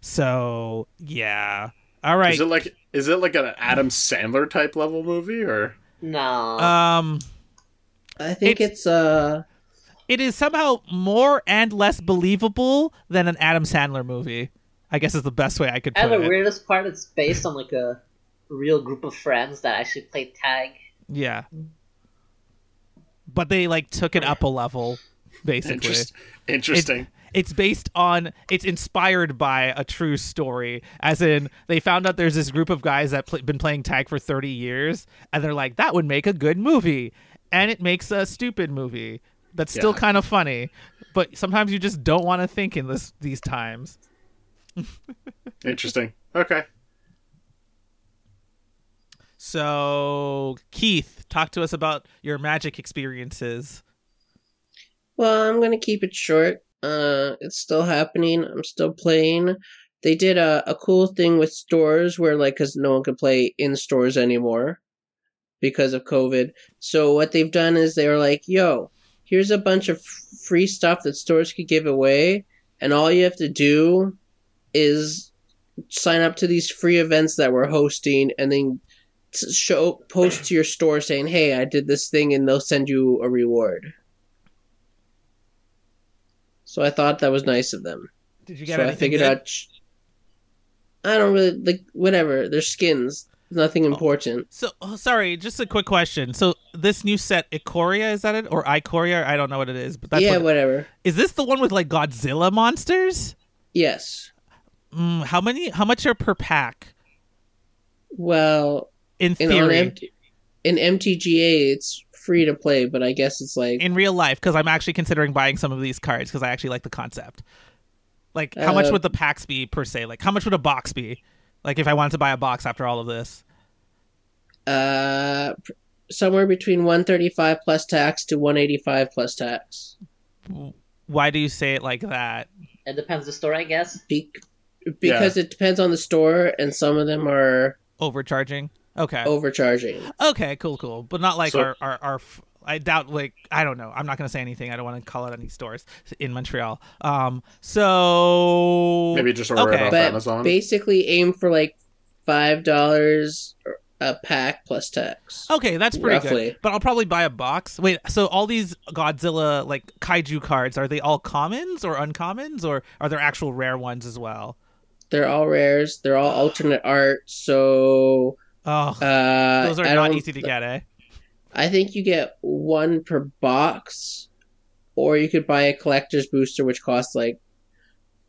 So yeah, all right.
is it like is it like an Adam Sandler type level movie or?
No.
um,
I think
It's-
it's, uh
it is somehow more and less believable than an Adam Sandler movie. I guess is the best way I could put
and the
it.
weirdest part, it's based on like a real group of friends that actually played tag.
Yeah, but they like took it up a level, basically.
Interest, interesting.
it's based on it's inspired by a true story as in they found out there's this group of guys that pl- been playing tag for 30 years and they're like that would make a good movie and it makes a stupid movie that's still
Yeah.
kind of funny but sometimes you just don't want to think in this these times
interesting. Okay.
so keith talk to us about your magic experiences
Well, I'm gonna keep it short. Uh, it's still happening. I'm still playing. They did a, a cool thing with stores where, like, because no one could play in stores anymore because of COVID. So what they've done is they were like, "Yo, here's a bunch of free stuff that stores could give away, and all you have to do is sign up to these free events that we're hosting, and then." Show post to your store saying, "Hey, I did this thing," and they'll send you a reward. So I thought that was nice of them.
did you get
so I figured
good?
out. I don't really like whatever. They're skins. Nothing important.
So, oh, sorry, just a quick question. So, this new set, Ikoria, is that it? Or Ikoria? I don't know what it is, but that's
yeah,
what,
whatever.
is this the one with like Godzilla monsters?
Yes.
Mm, how many? How much are per pack?
Well,
In
in
theory,
MT- in MTGA, it's free to play, but I guess it's like
in real life, because I'm actually considering buying some of these cards because I actually like the concept. Like, how much
Uh,
would the packs be per se? Like, how much would a box be? Like, if I wanted to buy a box after all of this,
uh somewhere between 135 plus tax to 185 plus tax.
why do you say it like that?
It depends the store, I guess.
Be- because it depends on the store, and some of them are
Overcharging? Okay.
overcharging.
Okay, cool, cool. But not like
So-
our, our, our, f- I doubt, like, I don't know. I'm not going to say anything. I don't want to call out any stores in Montreal. Um, so.
Maybe just order
Okay.
it off
But
Amazon.
basically, aim for like five dollars a pack plus tax.
Okay, that's pretty
Roughly.
good. But I'll probably buy a box. Wait, so all these Godzilla, like, kaiju cards, are they all commons or uncommons? Or are there actual rare ones as well?
They're all rares. They're all alternate art. So
Oh,
uh,
those are
I
not
don't-
easy to get, eh?
I think you get one per box, or you could buy a collector's booster, which costs like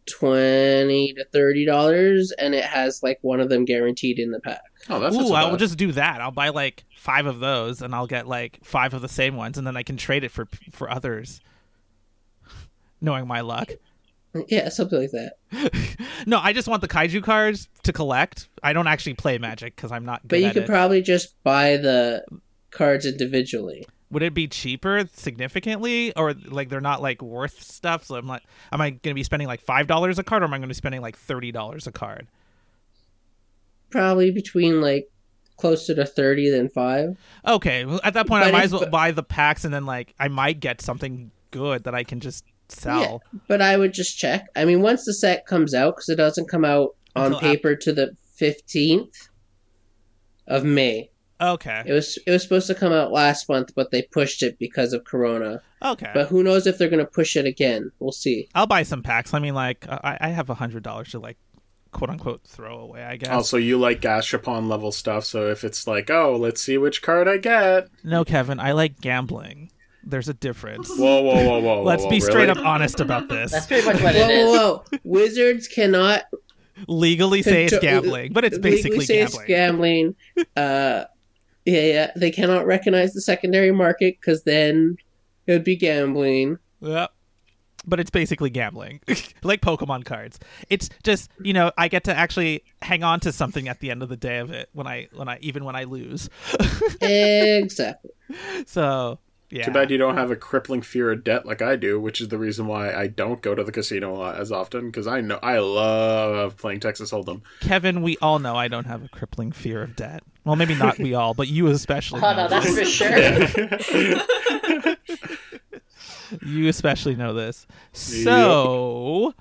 twenty to thirty dollars, and it has like one of them guaranteed in the pack.
oh, that's not
Ooh, I will just do that. I'll buy like five of those, and I'll get like five of the same ones, and then I can trade it for for others. Knowing my luck.
Yeah, something like that.
no, I just want the kaiju cards to collect. I don't actually play Magic because I'm not good
But you
at
could
it.
probably just buy the cards individually.
Would it be cheaper significantly, or like they're not like worth stuff? So I'm like, am I going to be spending like five dollars a card, or am I going to be spending like thirty dollars a card?
probably between like closer to thirty than five.
Okay, well, at that point, I might as well buy the packs, and then like I might get something good that I can just sell.
But I would just check. I mean, once the set comes out, because it doesn't come out on
Until
paper to the fifteenth of May.
Okay,
It was it was supposed to come out last month, but they pushed it because of Corona.
okay.
But who knows if they're going to push it again? We'll see.
I'll buy some packs. I mean, like I, I have a hundred dollars to like quote unquote throw away. I guess.
Also, you like Gashapon level stuff, so if it's like, oh, let's see which card I get.
no, Kevin, I like gambling. There's a difference.
Whoa, whoa, whoa, whoa.
Let's
whoa,
be
really?
straight up honest about this.
That's pretty much what
Whoa,
it is.
whoa, whoa! Wizards cannot
Legally say it's gambling, but it's basically
say
gambling.
it's gambling. Uh, yeah, yeah. They cannot recognize the secondary market because then it would be gambling.
Yep. But it's basically gambling, like Pokemon cards. It's just you know I get to actually hang on to something at the end of the day of it when I when I even when I lose.
exactly.
so yeah,
Too bad you don't have a crippling fear of debt like I do, which is the reason why I don't go to the casino a lot as often because I know I love playing Texas Hold'em.
Kevin. We all know I don't have a crippling fear of debt. Well, maybe not we all, but you especially.
Oh
know
no, that's
this.
for sure.
You especially know this. So.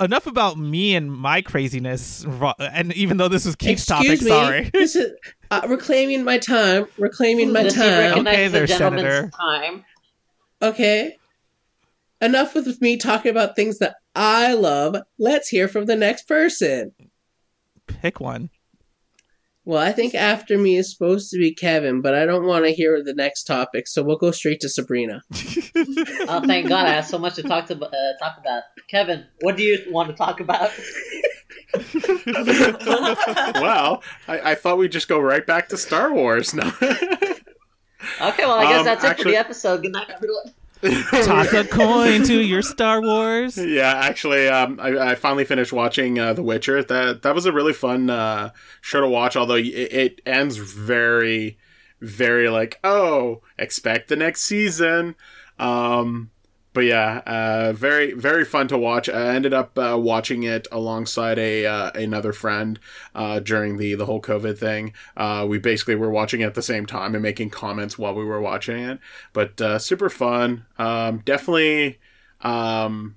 Enough about me and my craziness, and even though this was Keith's
Excuse
topic,
me.
sorry.
This is uh, reclaiming my time. Reclaiming my time.
recognize
Okay
the
there,
gentleman's
Senator.
Time.
Okay. Enough with me talking about things that I love. Let's hear from the next person.
Pick one.
Well, I think after me is supposed to be Kevin, but I don't want to hear the next topic, so we'll go straight to Sabrina.
Oh, thank God! I have so much to talk to uh, talk about. Kevin, what do you want to talk about?
well, I, I thought we'd just go right back to Star Wars No.
Okay, well, I guess
Um,
that's it for the episode. Good night, everyone.
Toss a coin to your Star Wars.
Yeah, actually, um, I, I finally finished watching uh, The Witcher. That that was a really fun uh, show to watch. Although it, it ends very, very like, oh, expect the next season. Um, but yeah, uh, very very fun to watch. I ended up uh, watching it alongside a uh, another friend uh, during the the whole COVID thing. Uh, we basically were watching it at the same time and making comments while we were watching it. But uh, super fun. Um, definitely, um,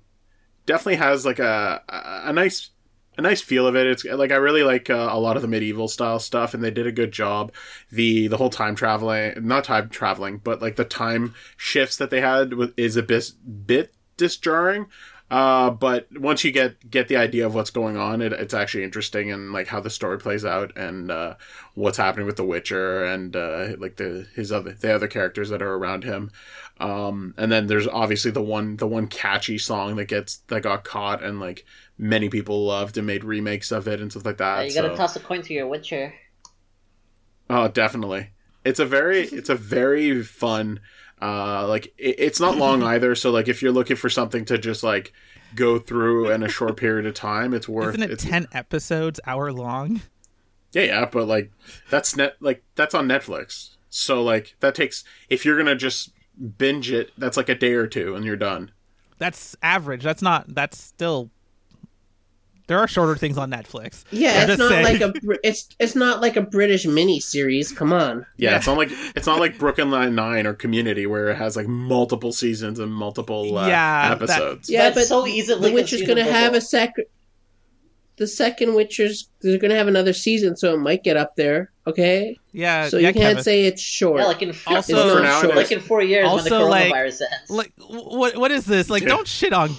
definitely has like a a a nice a nice feel of it. It's like I really like uh, a lot of the medieval style stuff, and they did a good job. the The whole time traveling, not time traveling, but like the time shifts that they had is a bit bit disjarring. Uh, but once you get get the idea of what's going on, it, it's actually interesting and like how the story plays out and uh, what's happening with the Witcher and uh, like the his other the other characters that are around him. Um, and then there's obviously the one the one catchy song that gets that got caught and like many people loved and made remakes of it and stuff like that.
Uh, you gotta
so-
toss a coin to your Witcher.
Oh, definitely. It's a very it's a very fun uh like it, it's not long either, so like if you're looking for something to just like go through in a short period of time, it's worth
Isn't it
it's,
ten episodes, hour long?
Yeah, yeah, but like that's net like that's on Netflix. So like that takes if you're going to just binge it, that's like a day or two and you're done.
That's average. That's not. That's still. There are shorter things on Netflix.
Yeah,
I'm
it's not
saying.
like a it's it's not like a British mini series. Come on.
Yeah,
Yeah.
it's not like it's not like Brooklyn Nine Nine or Community where it has like multiple seasons and multiple uh,
Yeah, that-
episodes.
Yeah,
That's
but
so easily
the Witcher's
confusable.
gonna have a second. The second Witcher's they're gonna have another season, so it might get up there. Okay,
Yeah.
so
yeah,
you can't
Kevin.
say it's short.
Yeah, like in four,
Also-
for now,
short.
like in four years when the
Also, like-
ends.
like what? What is this? Like,
Yeah.
don't shit on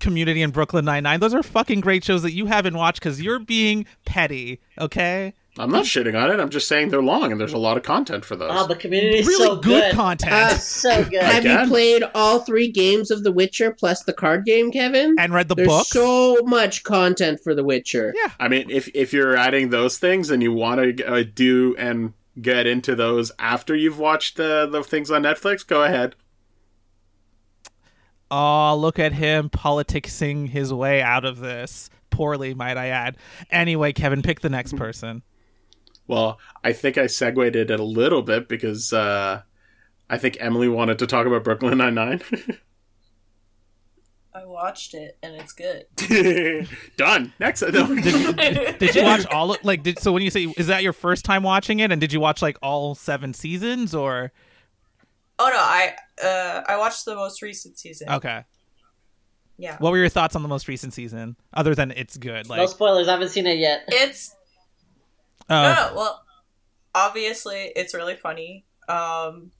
Community and Brooklyn Nine Nine. Those are fucking great shows that you haven't watched because you're being petty. Okay.
I'm not shitting on it. I'm just saying they're long and there's a lot of content for those.
Oh, the community is
Really
so
good,
good.
content.
Uh,
It's so good.
have you played all three games of The Witcher plus the card game, Kevin?
and read the book
There's
books.
so much content for The Witcher.
Yeah.
I mean, if if you're adding those things and you want to uh, do and get into those after you've watched the the things on Netflix, go ahead.
Oh, look at him politicsing his way out of this. Poorly, might I add. Anyway, Kevin, pick the next person.
Well, I think I segued it a little bit because uh, I think Emily wanted to talk about Brooklyn Nine Nine.
I watched it and it's good.
Done. Next. No.
Did you watch all of like? Did so when you say is that your first time watching it, and did you watch like all seven seasons or?
Oh no, I uh I watched the most recent season.
Okay.
Yeah.
What were your thoughts on the most recent season, other than it's good? Like,
no spoilers. I haven't seen it yet.
It's
oh,
no, no, well, obviously it's really funny. Um,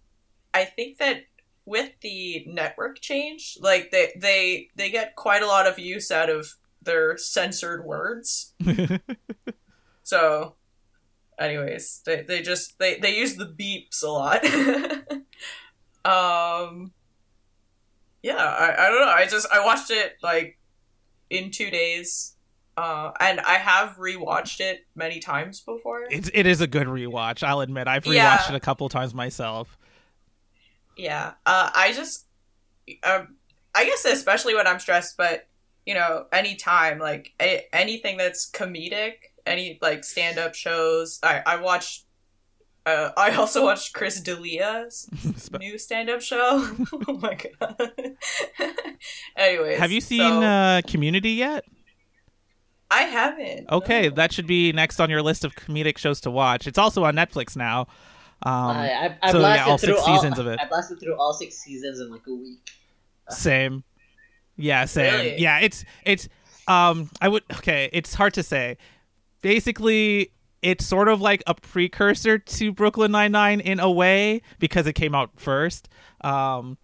I think that with the network change, like they they they get quite a lot of use out of their censored words. So, anyways, they they just they they use the beeps a lot. um, yeah, I I don't know. I just I watched it like in two days. Uh, and I have rewatched it many times before.
it's it is a good rewatch. I'll admit, I've rewatched
Yeah.
it a couple times myself.
Yeah. Uh, I just, um, I guess especially when I'm stressed, but you know, anytime like a- anything that's comedic, any like stand up shows. I I watched. Uh, I also watched Chris D'Elia's new stand up show. oh my god. Anyways,
Have you seen
so-
uh, Community yet?
I haven't.
Okay,
no.
that should be next on your list of comedic shows to watch. It's also on Netflix now. Um,
I, I, I
so, yeah,
blasted
all
through
six
all,
seasons of it.
I blasted through all six seasons in like a week.
Same. Yeah, same.
Really?
Yeah, it's it's um I would okay, it's hard to say. Basically, it's sort of like a precursor to Brooklyn Nine-Nine in a way because it came out first. Um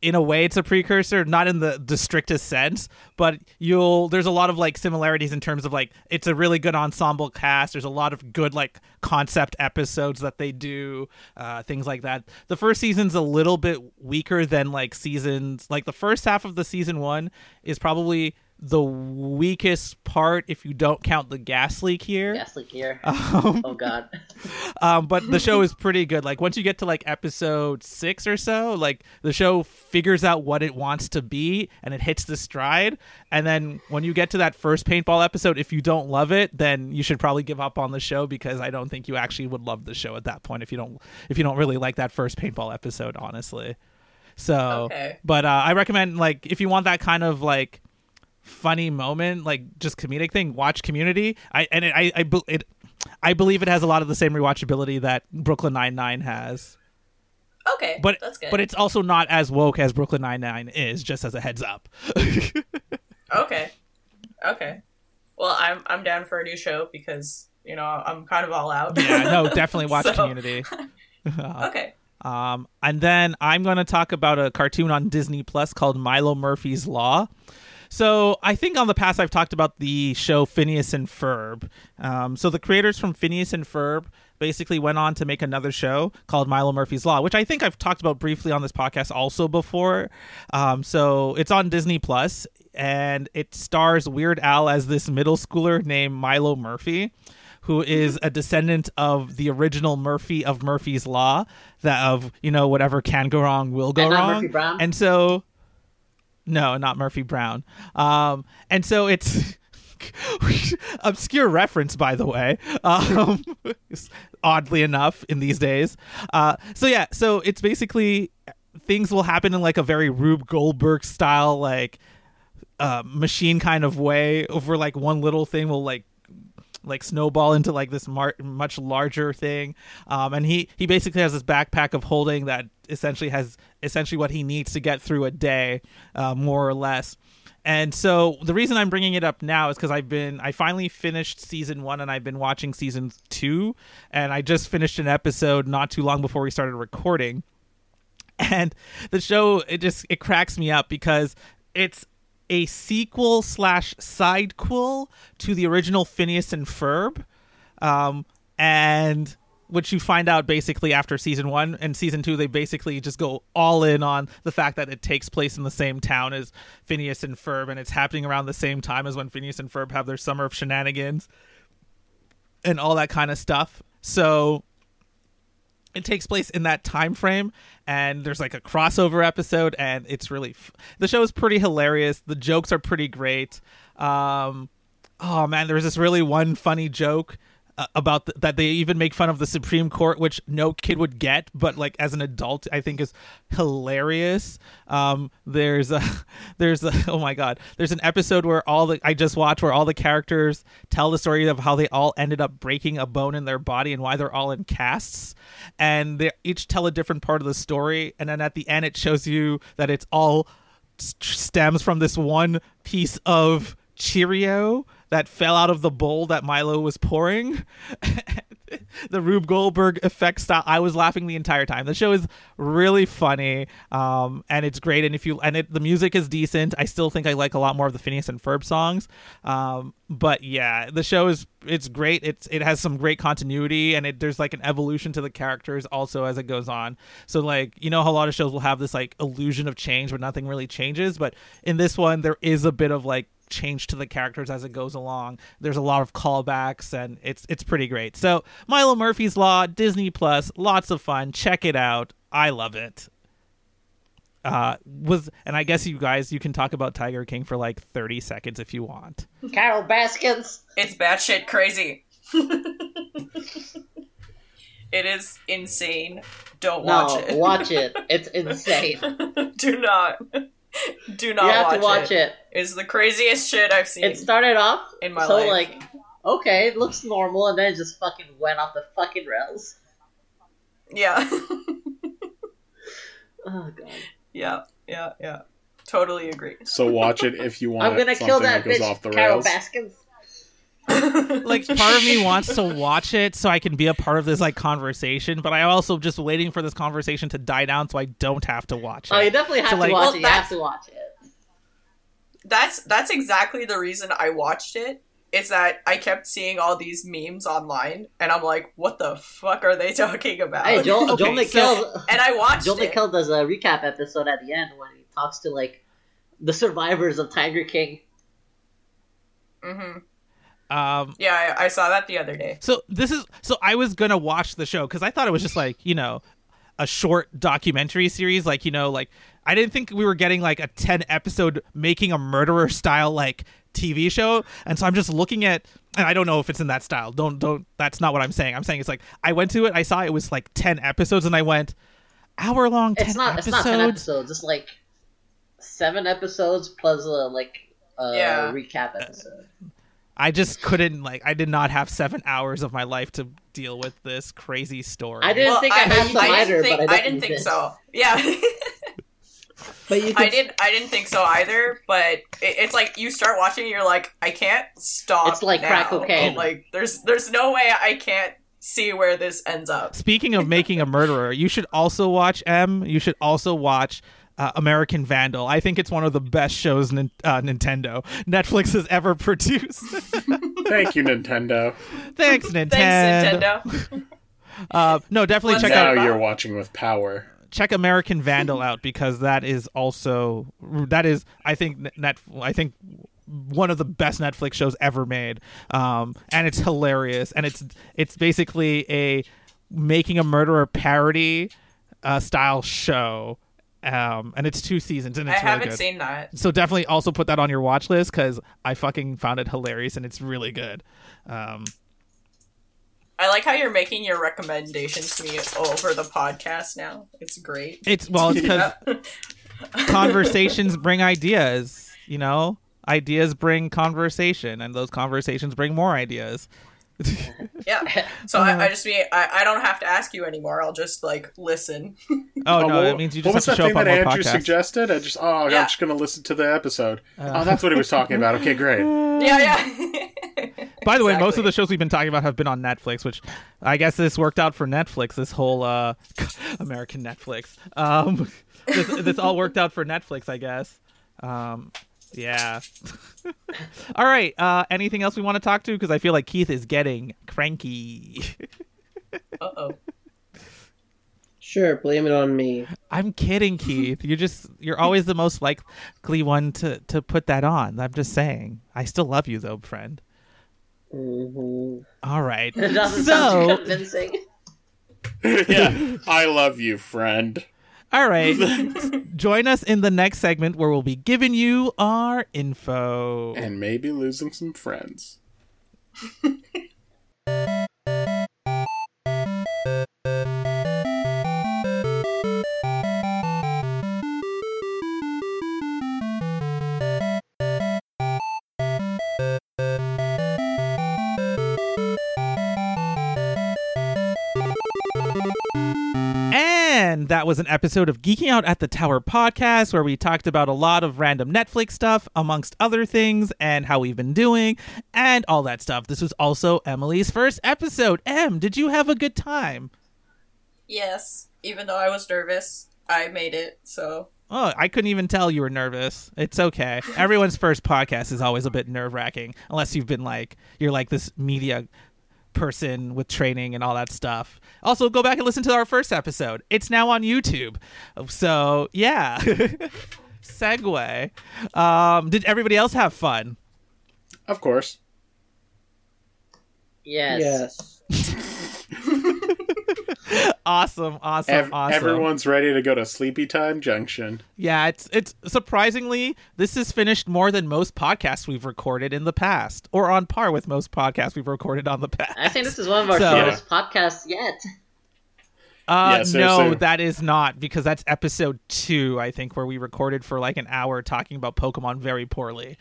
in a way it's a precursor not in the, the strictest sense but you'll there's a lot of like similarities in terms of like it's a really good ensemble cast there's a lot of good like concept episodes that they do uh, things like that the first season's a little bit weaker than like seasons like the first half of the season one is probably the weakest part if you don't count the gas leak here
Gas leak here.
um,
Oh god.
um, but the show is pretty good. Like once you get to like episode six or so, like the show figures out what it wants to be and it hits the stride. And then when you get to that first paintball episode, if you don't love it, then you should probably give up on the show because I don't think you actually would love the show at that point if you don't if you don't really like that first paintball episode, honestly. So,
Okay.
but uh, I recommend like if you want that kind of like funny moment, like just comedic thing, watch Community. I and it, I I it, I believe it has a lot of the same rewatchability that Brooklyn Nine Nine has,
Okay,
but
that's good.
but it's also not as woke as Brooklyn Nine Nine is. Just as a heads up.
Okay. Okay. Well, I'm I'm down for a new show because you know I'm kind of all out.
yeah, no, definitely watch
So-
Community.
Okay.
Um, and then I'm going to talk about a cartoon on Disney Plus called Milo Murphy's Law. So I think on the past I've talked about the show Phineas and Ferb. Um, so the creators from Phineas and Ferb basically went on to make another show called Milo Murphy's Law, which I think I've talked about briefly on this podcast also before. Um, so it's on Disney Plus, and it stars Weird Al as this middle schooler named Milo Murphy who is a descendant of the original Murphy of Murphy's Law, that of you know whatever can go wrong will go
And
wrong. And so, no, not Murphy Brown. Um, and so it's obscure reference, by the way. Um, oddly enough, in these days. Uh, so yeah, so it's basically things will happen in like a very Rube Goldberg style, like uh, machine kind of way. Over like one little thing will like like snowball into like this mar- much larger thing um, and he he basically has this backpack of holding that essentially has essentially what he needs to get through a day uh, more or less. And so the reason i'm bringing it up now is because i've been i finally finished season one and i've been watching season two and i just finished an episode not too long before we started recording. And the show it just it cracks me up because it's a sequel slash sidequel to the original Phineas and Ferb, um, and which you find out basically after season one and season two. They basically just go all in on the fact that it takes place in the same town as Phineas and Ferb, and it's happening around the same time as when Phineas and Ferb have their summer of shenanigans and all that kind of stuff. So it takes place in that time frame and there's like a crossover episode and it's really f- the show is pretty hilarious the jokes are pretty great um oh man there's this really one funny joke about th- that they even make fun of the Supreme Court, which no kid would get, but like as an adult, I think is hilarious. Um, there's a there's a oh my god, there's an episode where all the I just watched where all the characters tell the story of how they all ended up breaking a bone in their body and why they're all in casts, and they each tell a different part of the story, and then at the end it shows you that it's all st- stems from this one piece of Cheerio that fell out of the bowl that Milo was pouring. the Rube Goldberg effect style. I was laughing the entire time. The show is really funny, um, and it's great. And if you and it, the music is decent. I still think I like a lot more of the Phineas and Ferb songs. Um, but yeah, the show is it's great. It's it has some great continuity, and it there's like an evolution to the characters also as it goes on. So like you know how a lot of shows will have this like illusion of change, but nothing really changes. But in this one, there is a bit of like change to the characters as it goes along. There's a lot of callbacks and it's it's pretty great. So Milo Murphy's Law, Disney Plus, lots of fun. Check it out. I love it. Uh was and I guess you guys you can talk about Tiger King for like 30 seconds if you want.
Carol Baskins.
It's batshit crazy. it is insane. Don't
No,
watch it.
watch it. It's insane.
Do not. Do not
you have
watch,
to watch it.
It's the craziest shit I've seen.
It started off
In my life.
so
life.
like, okay, it looks normal, and then it just fucking went off the fucking rails.
yeah.
Oh god.
yeah. Yeah. Yeah. Totally agree.
So watch it if you want.
I'm gonna kill that
goes
bitch,
off the
Carol
rails.
Baskins.
Like part of me wants to watch it so I can be a part of this like conversation, but I'm also just waiting for this conversation to die down so I don't have to watch it.
Oh, you definitely have
So,
to
like-
watch
Well,
it. You have to watch it.
that's that's exactly the reason I watched it. Is that I kept seeing all these memes online, and I'm like, "What the fuck are they talking about?"
Hey, Joel,
Okay,
Joel
so-
McHale.
and I watched
Joel
it.
McHale does a recap episode at the end when he talks to like the survivors of Tiger King.
hmm
Um,
Yeah, I, I saw that the other day.
So this is so I was gonna watch the show because I thought it was just like you know a short documentary series, like you know, like I didn't think we were getting like a ten episode making a murderer style like TV show, and so I'm just looking at, and I don't know if it's in that style. Don't don't. That's not what I'm saying. I'm saying it's like I went to it, I saw it was like ten episodes, and I went hour long ten
It's not.
episodes.
It's not ten episodes. It's like seven episodes plus a like a
Yeah.
recap episode.
I just couldn't like I did not have seven hours of my life to deal with this crazy story.
I didn't
Well,
think I, had some
didn't
either,
think,
but I,
I didn't think so. Yeah,
But you
I didn't. I didn't think so either. But it, it's like you start watching, and you're like, I can't stop.
It's like crack
now.
cocaine.
Like there's there's no way I can't see where this ends up.
Speaking of making a murderer, you should also watch M. You should also watch uh, American Vandal. I think it's one of the best shows nin- uh, Nintendo Netflix has ever produced.
Thank you, Nintendo.
Thanks, Nintendo.
Thanks, Nintendo.
Uh, no, definitely
What's
check
that
now
out
about?
you're watching with power.
check American Vandal out because that is also that is I think net I think one of the best Netflix shows ever made. Um, and it's hilarious and it's it's basically a making a murderer parody uh, style show. Um, and it's two seasons and
I
it's really
haven't
good.
seen that.
so definitely also put that on your watch list because I fucking found it hilarious and it's really good. Um,
I like how you're making your recommendations to me over the podcast now. It's great.
it's well, it's because conversations bring ideas. You know, ideas bring conversation, and those conversations bring more ideas.
Yeah. So I, I just mean I, I don't have to ask you anymore. I'll just like listen.
Oh, no,
what-
that means you
what
just have
was
to
that
show
thing
up on
that Andrew
podcasts.
suggested? I just oh,
Yeah.
I'm just gonna listen to the episode.
Uh.
oh, that's what he was talking about. Okay, great.
yeah, yeah.
By the way, most of the shows we've been talking about have been on Netflix, which I guess this worked out for Netflix. This whole uh, American Netflix. Um, this, this all worked out for Netflix, I guess. Um, yeah. all right. Uh, anything else we want to talk to? Because I feel like Keith is getting cranky.
Uh oh.
sure, blame it on me.
I'm kidding, Keith. You're just you're always the most likely one to to put that on. I'm just saying. I still love you though, friend.
hmm
All right.
It doesn't sound
So,
too convincing.
yeah, I love you, friend.
All right. Join us in the next segment where we'll be giving you our info.
And maybe losing some friends.
And that was an episode of Geeking Out at the Tower podcast where we talked about a lot of random Netflix stuff, amongst other things, and how we've been doing, and all that stuff. This was also Emily's first episode. Em, did you have a good time?
Yes, even though I was nervous, I made it. So
Oh, I couldn't even tell you were nervous. It's okay. Everyone's first podcast is always a bit nerve wracking, unless you've been like, you're like this media person with training and all that stuff. Also, go back and listen to our first episode. It's now on YouTube. So, yeah. Segue. Um, did everybody else have fun?
Of course.
Yes.
Yes.
Awesome, awesome,
Ev-
awesome.
Everyone's ready to go to Sleepy Time Junction.
Yeah, it's it's surprisingly this is finished more than most podcasts we've recorded in the past, or on par with most podcasts we've recorded on the past.
I think this is one of our
So-
shortest podcasts yet.
Uh,
Yeah,
no, that is not because that's episode two, I think, where we recorded for like an hour talking about Pokemon very poorly.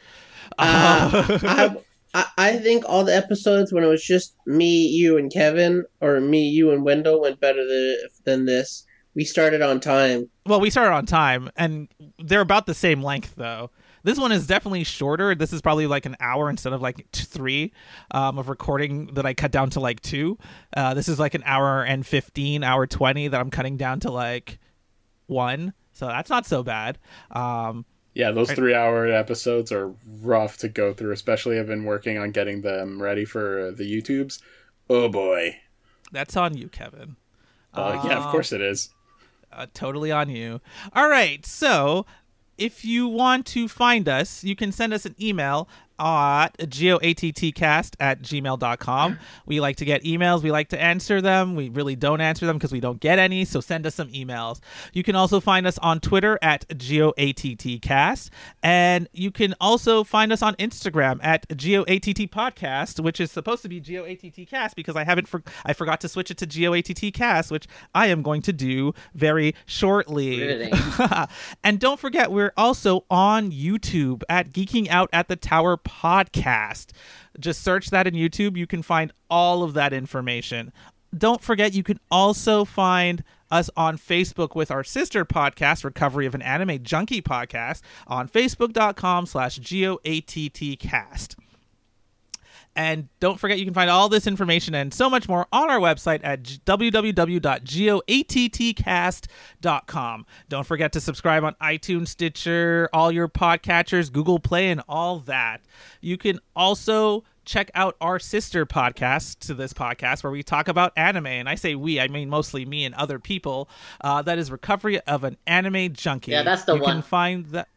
Uh, I, I I think all the episodes when it was just me, you, and Kevin, or me, you, and Wendell went better than, than this. We started on time.
well, we started on time, and they're about the same length though. This one is definitely shorter. This is probably like an hour instead of like three um, of recording that I cut down to like two. Uh, this is like an hour and fifteen, hour twenty that I'm cutting down to like one. So that's not so bad. Um,
Yeah, those three hour episodes are rough to go through, especially I've been working on getting them ready for the YouTubes. Oh boy.
that's on you, Kevin.
Uh, yeah, of course it is.
uh, totally on you. All right, so if you want to find us, you can send us an email at goattcast at gmail.com. We like to get emails. We like to answer them. We really don't answer them because we don't get any, so send us some emails. You can also find us on Twitter at goattcast. and you can also find us on Instagram at goattpodcast, which is supposed to be goattcast because I haven't for- I forgot to switch it to goattcast, which I am going to do very shortly.
Riveting.
and don't forget, we're also on YouTube at Geeking Out at the Tower podcast. Just search that in YouTube. You can find all of that information. Don't forget, you can also find us on Facebook with our sister podcast, Recovery of an Anime Junkie podcast, on facebook.com slash GOATTcast. And don't forget, you can find all this information and so much more on our website at www.goattcast.com. Don't forget to subscribe on iTunes, Stitcher, all your podcatchers, Google Play, and all that. You can also check out our sister podcast to this podcast where we talk about anime. And I say we, I mean mostly me and other people. Uh, that is Recovery of an Anime Junkie.
Yeah, that's the
you
one.
can find that.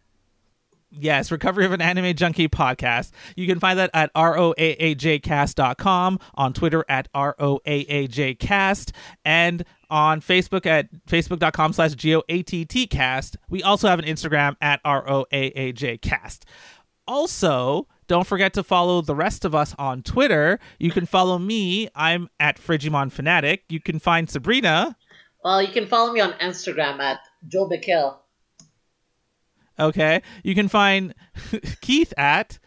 Yes, Recovery of an Anime Junkie podcast. You can find that at roaajcast.com, on Twitter at roaajcast, and on Facebook at facebook.com slash goattcast. We also have an Instagram at roaajcast. Also, don't forget to follow the rest of us on Twitter. You can follow me. I'm at Frigimon Fanatic. You can find Sabrina.
Well, you can follow me on Instagram at Joe McKill.
Okay. You can find Keith at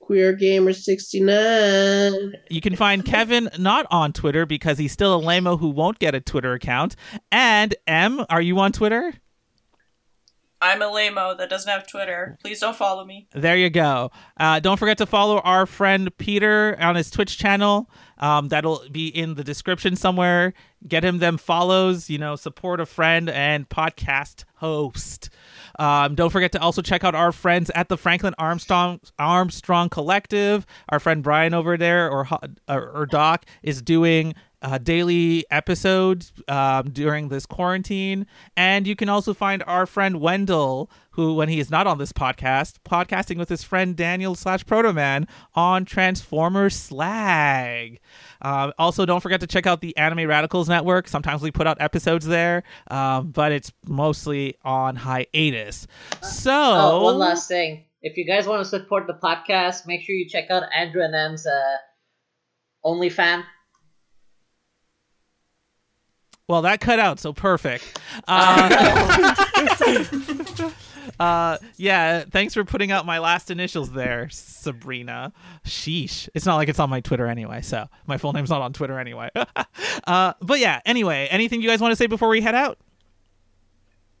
Queer Gamer sixty nine.
You can find Kevin not on Twitter because he's still a lameo who won't get a Twitter account. And M, are you on Twitter?
I'm a lameo that doesn't have Twitter. Please don't follow me.
There you go. Uh, don't forget to follow our friend Peter on his Twitch channel. Um, that'll be in the description somewhere. Get him them follows. You know, support a friend and podcast host. Um, don't forget to also check out our friends at the Franklin Armstrong Armstrong Collective. Our friend Brian over there, or or, or Doc, is doing uh, daily episodes um, during this quarantine. And you can also find our friend Wendell, who, when he is not on this podcast, podcasting with his friend Daniel slash Protoman on Transformers Slag. Um, also, don't forget to check out the Anime Radicals Network. Sometimes we put out episodes there, um, but it's mostly on hiatus. So,
Oh, one last thing. If you guys want to support the podcast, make sure you check out Andrew and M's uh, OnlyFan.
Well, that cut out, so perfect. Uh, uh, yeah, thanks for putting out my last initials there, Sabrina. Sheesh. It's not like it's on my Twitter anyway, so my full name's not on Twitter anyway. uh, but yeah, anyway, anything you guys want to say before we head out?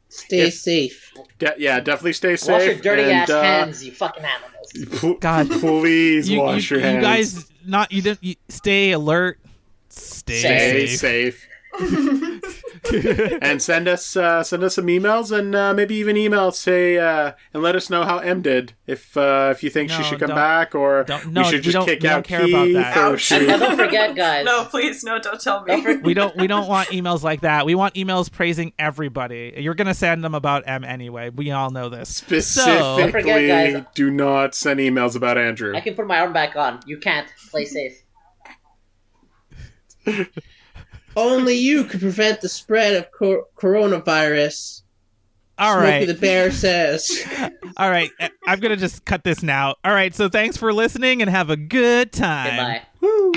Stay
If-
safe.
De- yeah, definitely stay safe.
Wash your dirty
and,
ass
uh,
hands, you fucking animals.
pl-
God.
please
You,
wash
you,
your hands.
you guys, not you don't you, stay alert. Stay,
stay
safe.
safe. and send us uh, send us some emails and uh, maybe even email say uh, and let us know how M did if uh, if you think she should come back or
no,
we should just
don't-
kick out
care about
Keith
that.
or
Ouch.
should-
don't forget, guys.
No, please, no, don't tell me.
We don't we don't want emails like that. We want emails praising everybody. You're gonna send them about M anyway. We all know this.
specifically
Don't forget, guys.
do not send emails about Andrew.
I can put my arm back on. You can't. Play safe.
Only you could prevent the spread of cor- coronavirus.
All
Smokey
right.
the Bear says.
All right. I- I'm gonna just cut this now. All right. So thanks for listening and have a good time.
Goodbye.
Woo.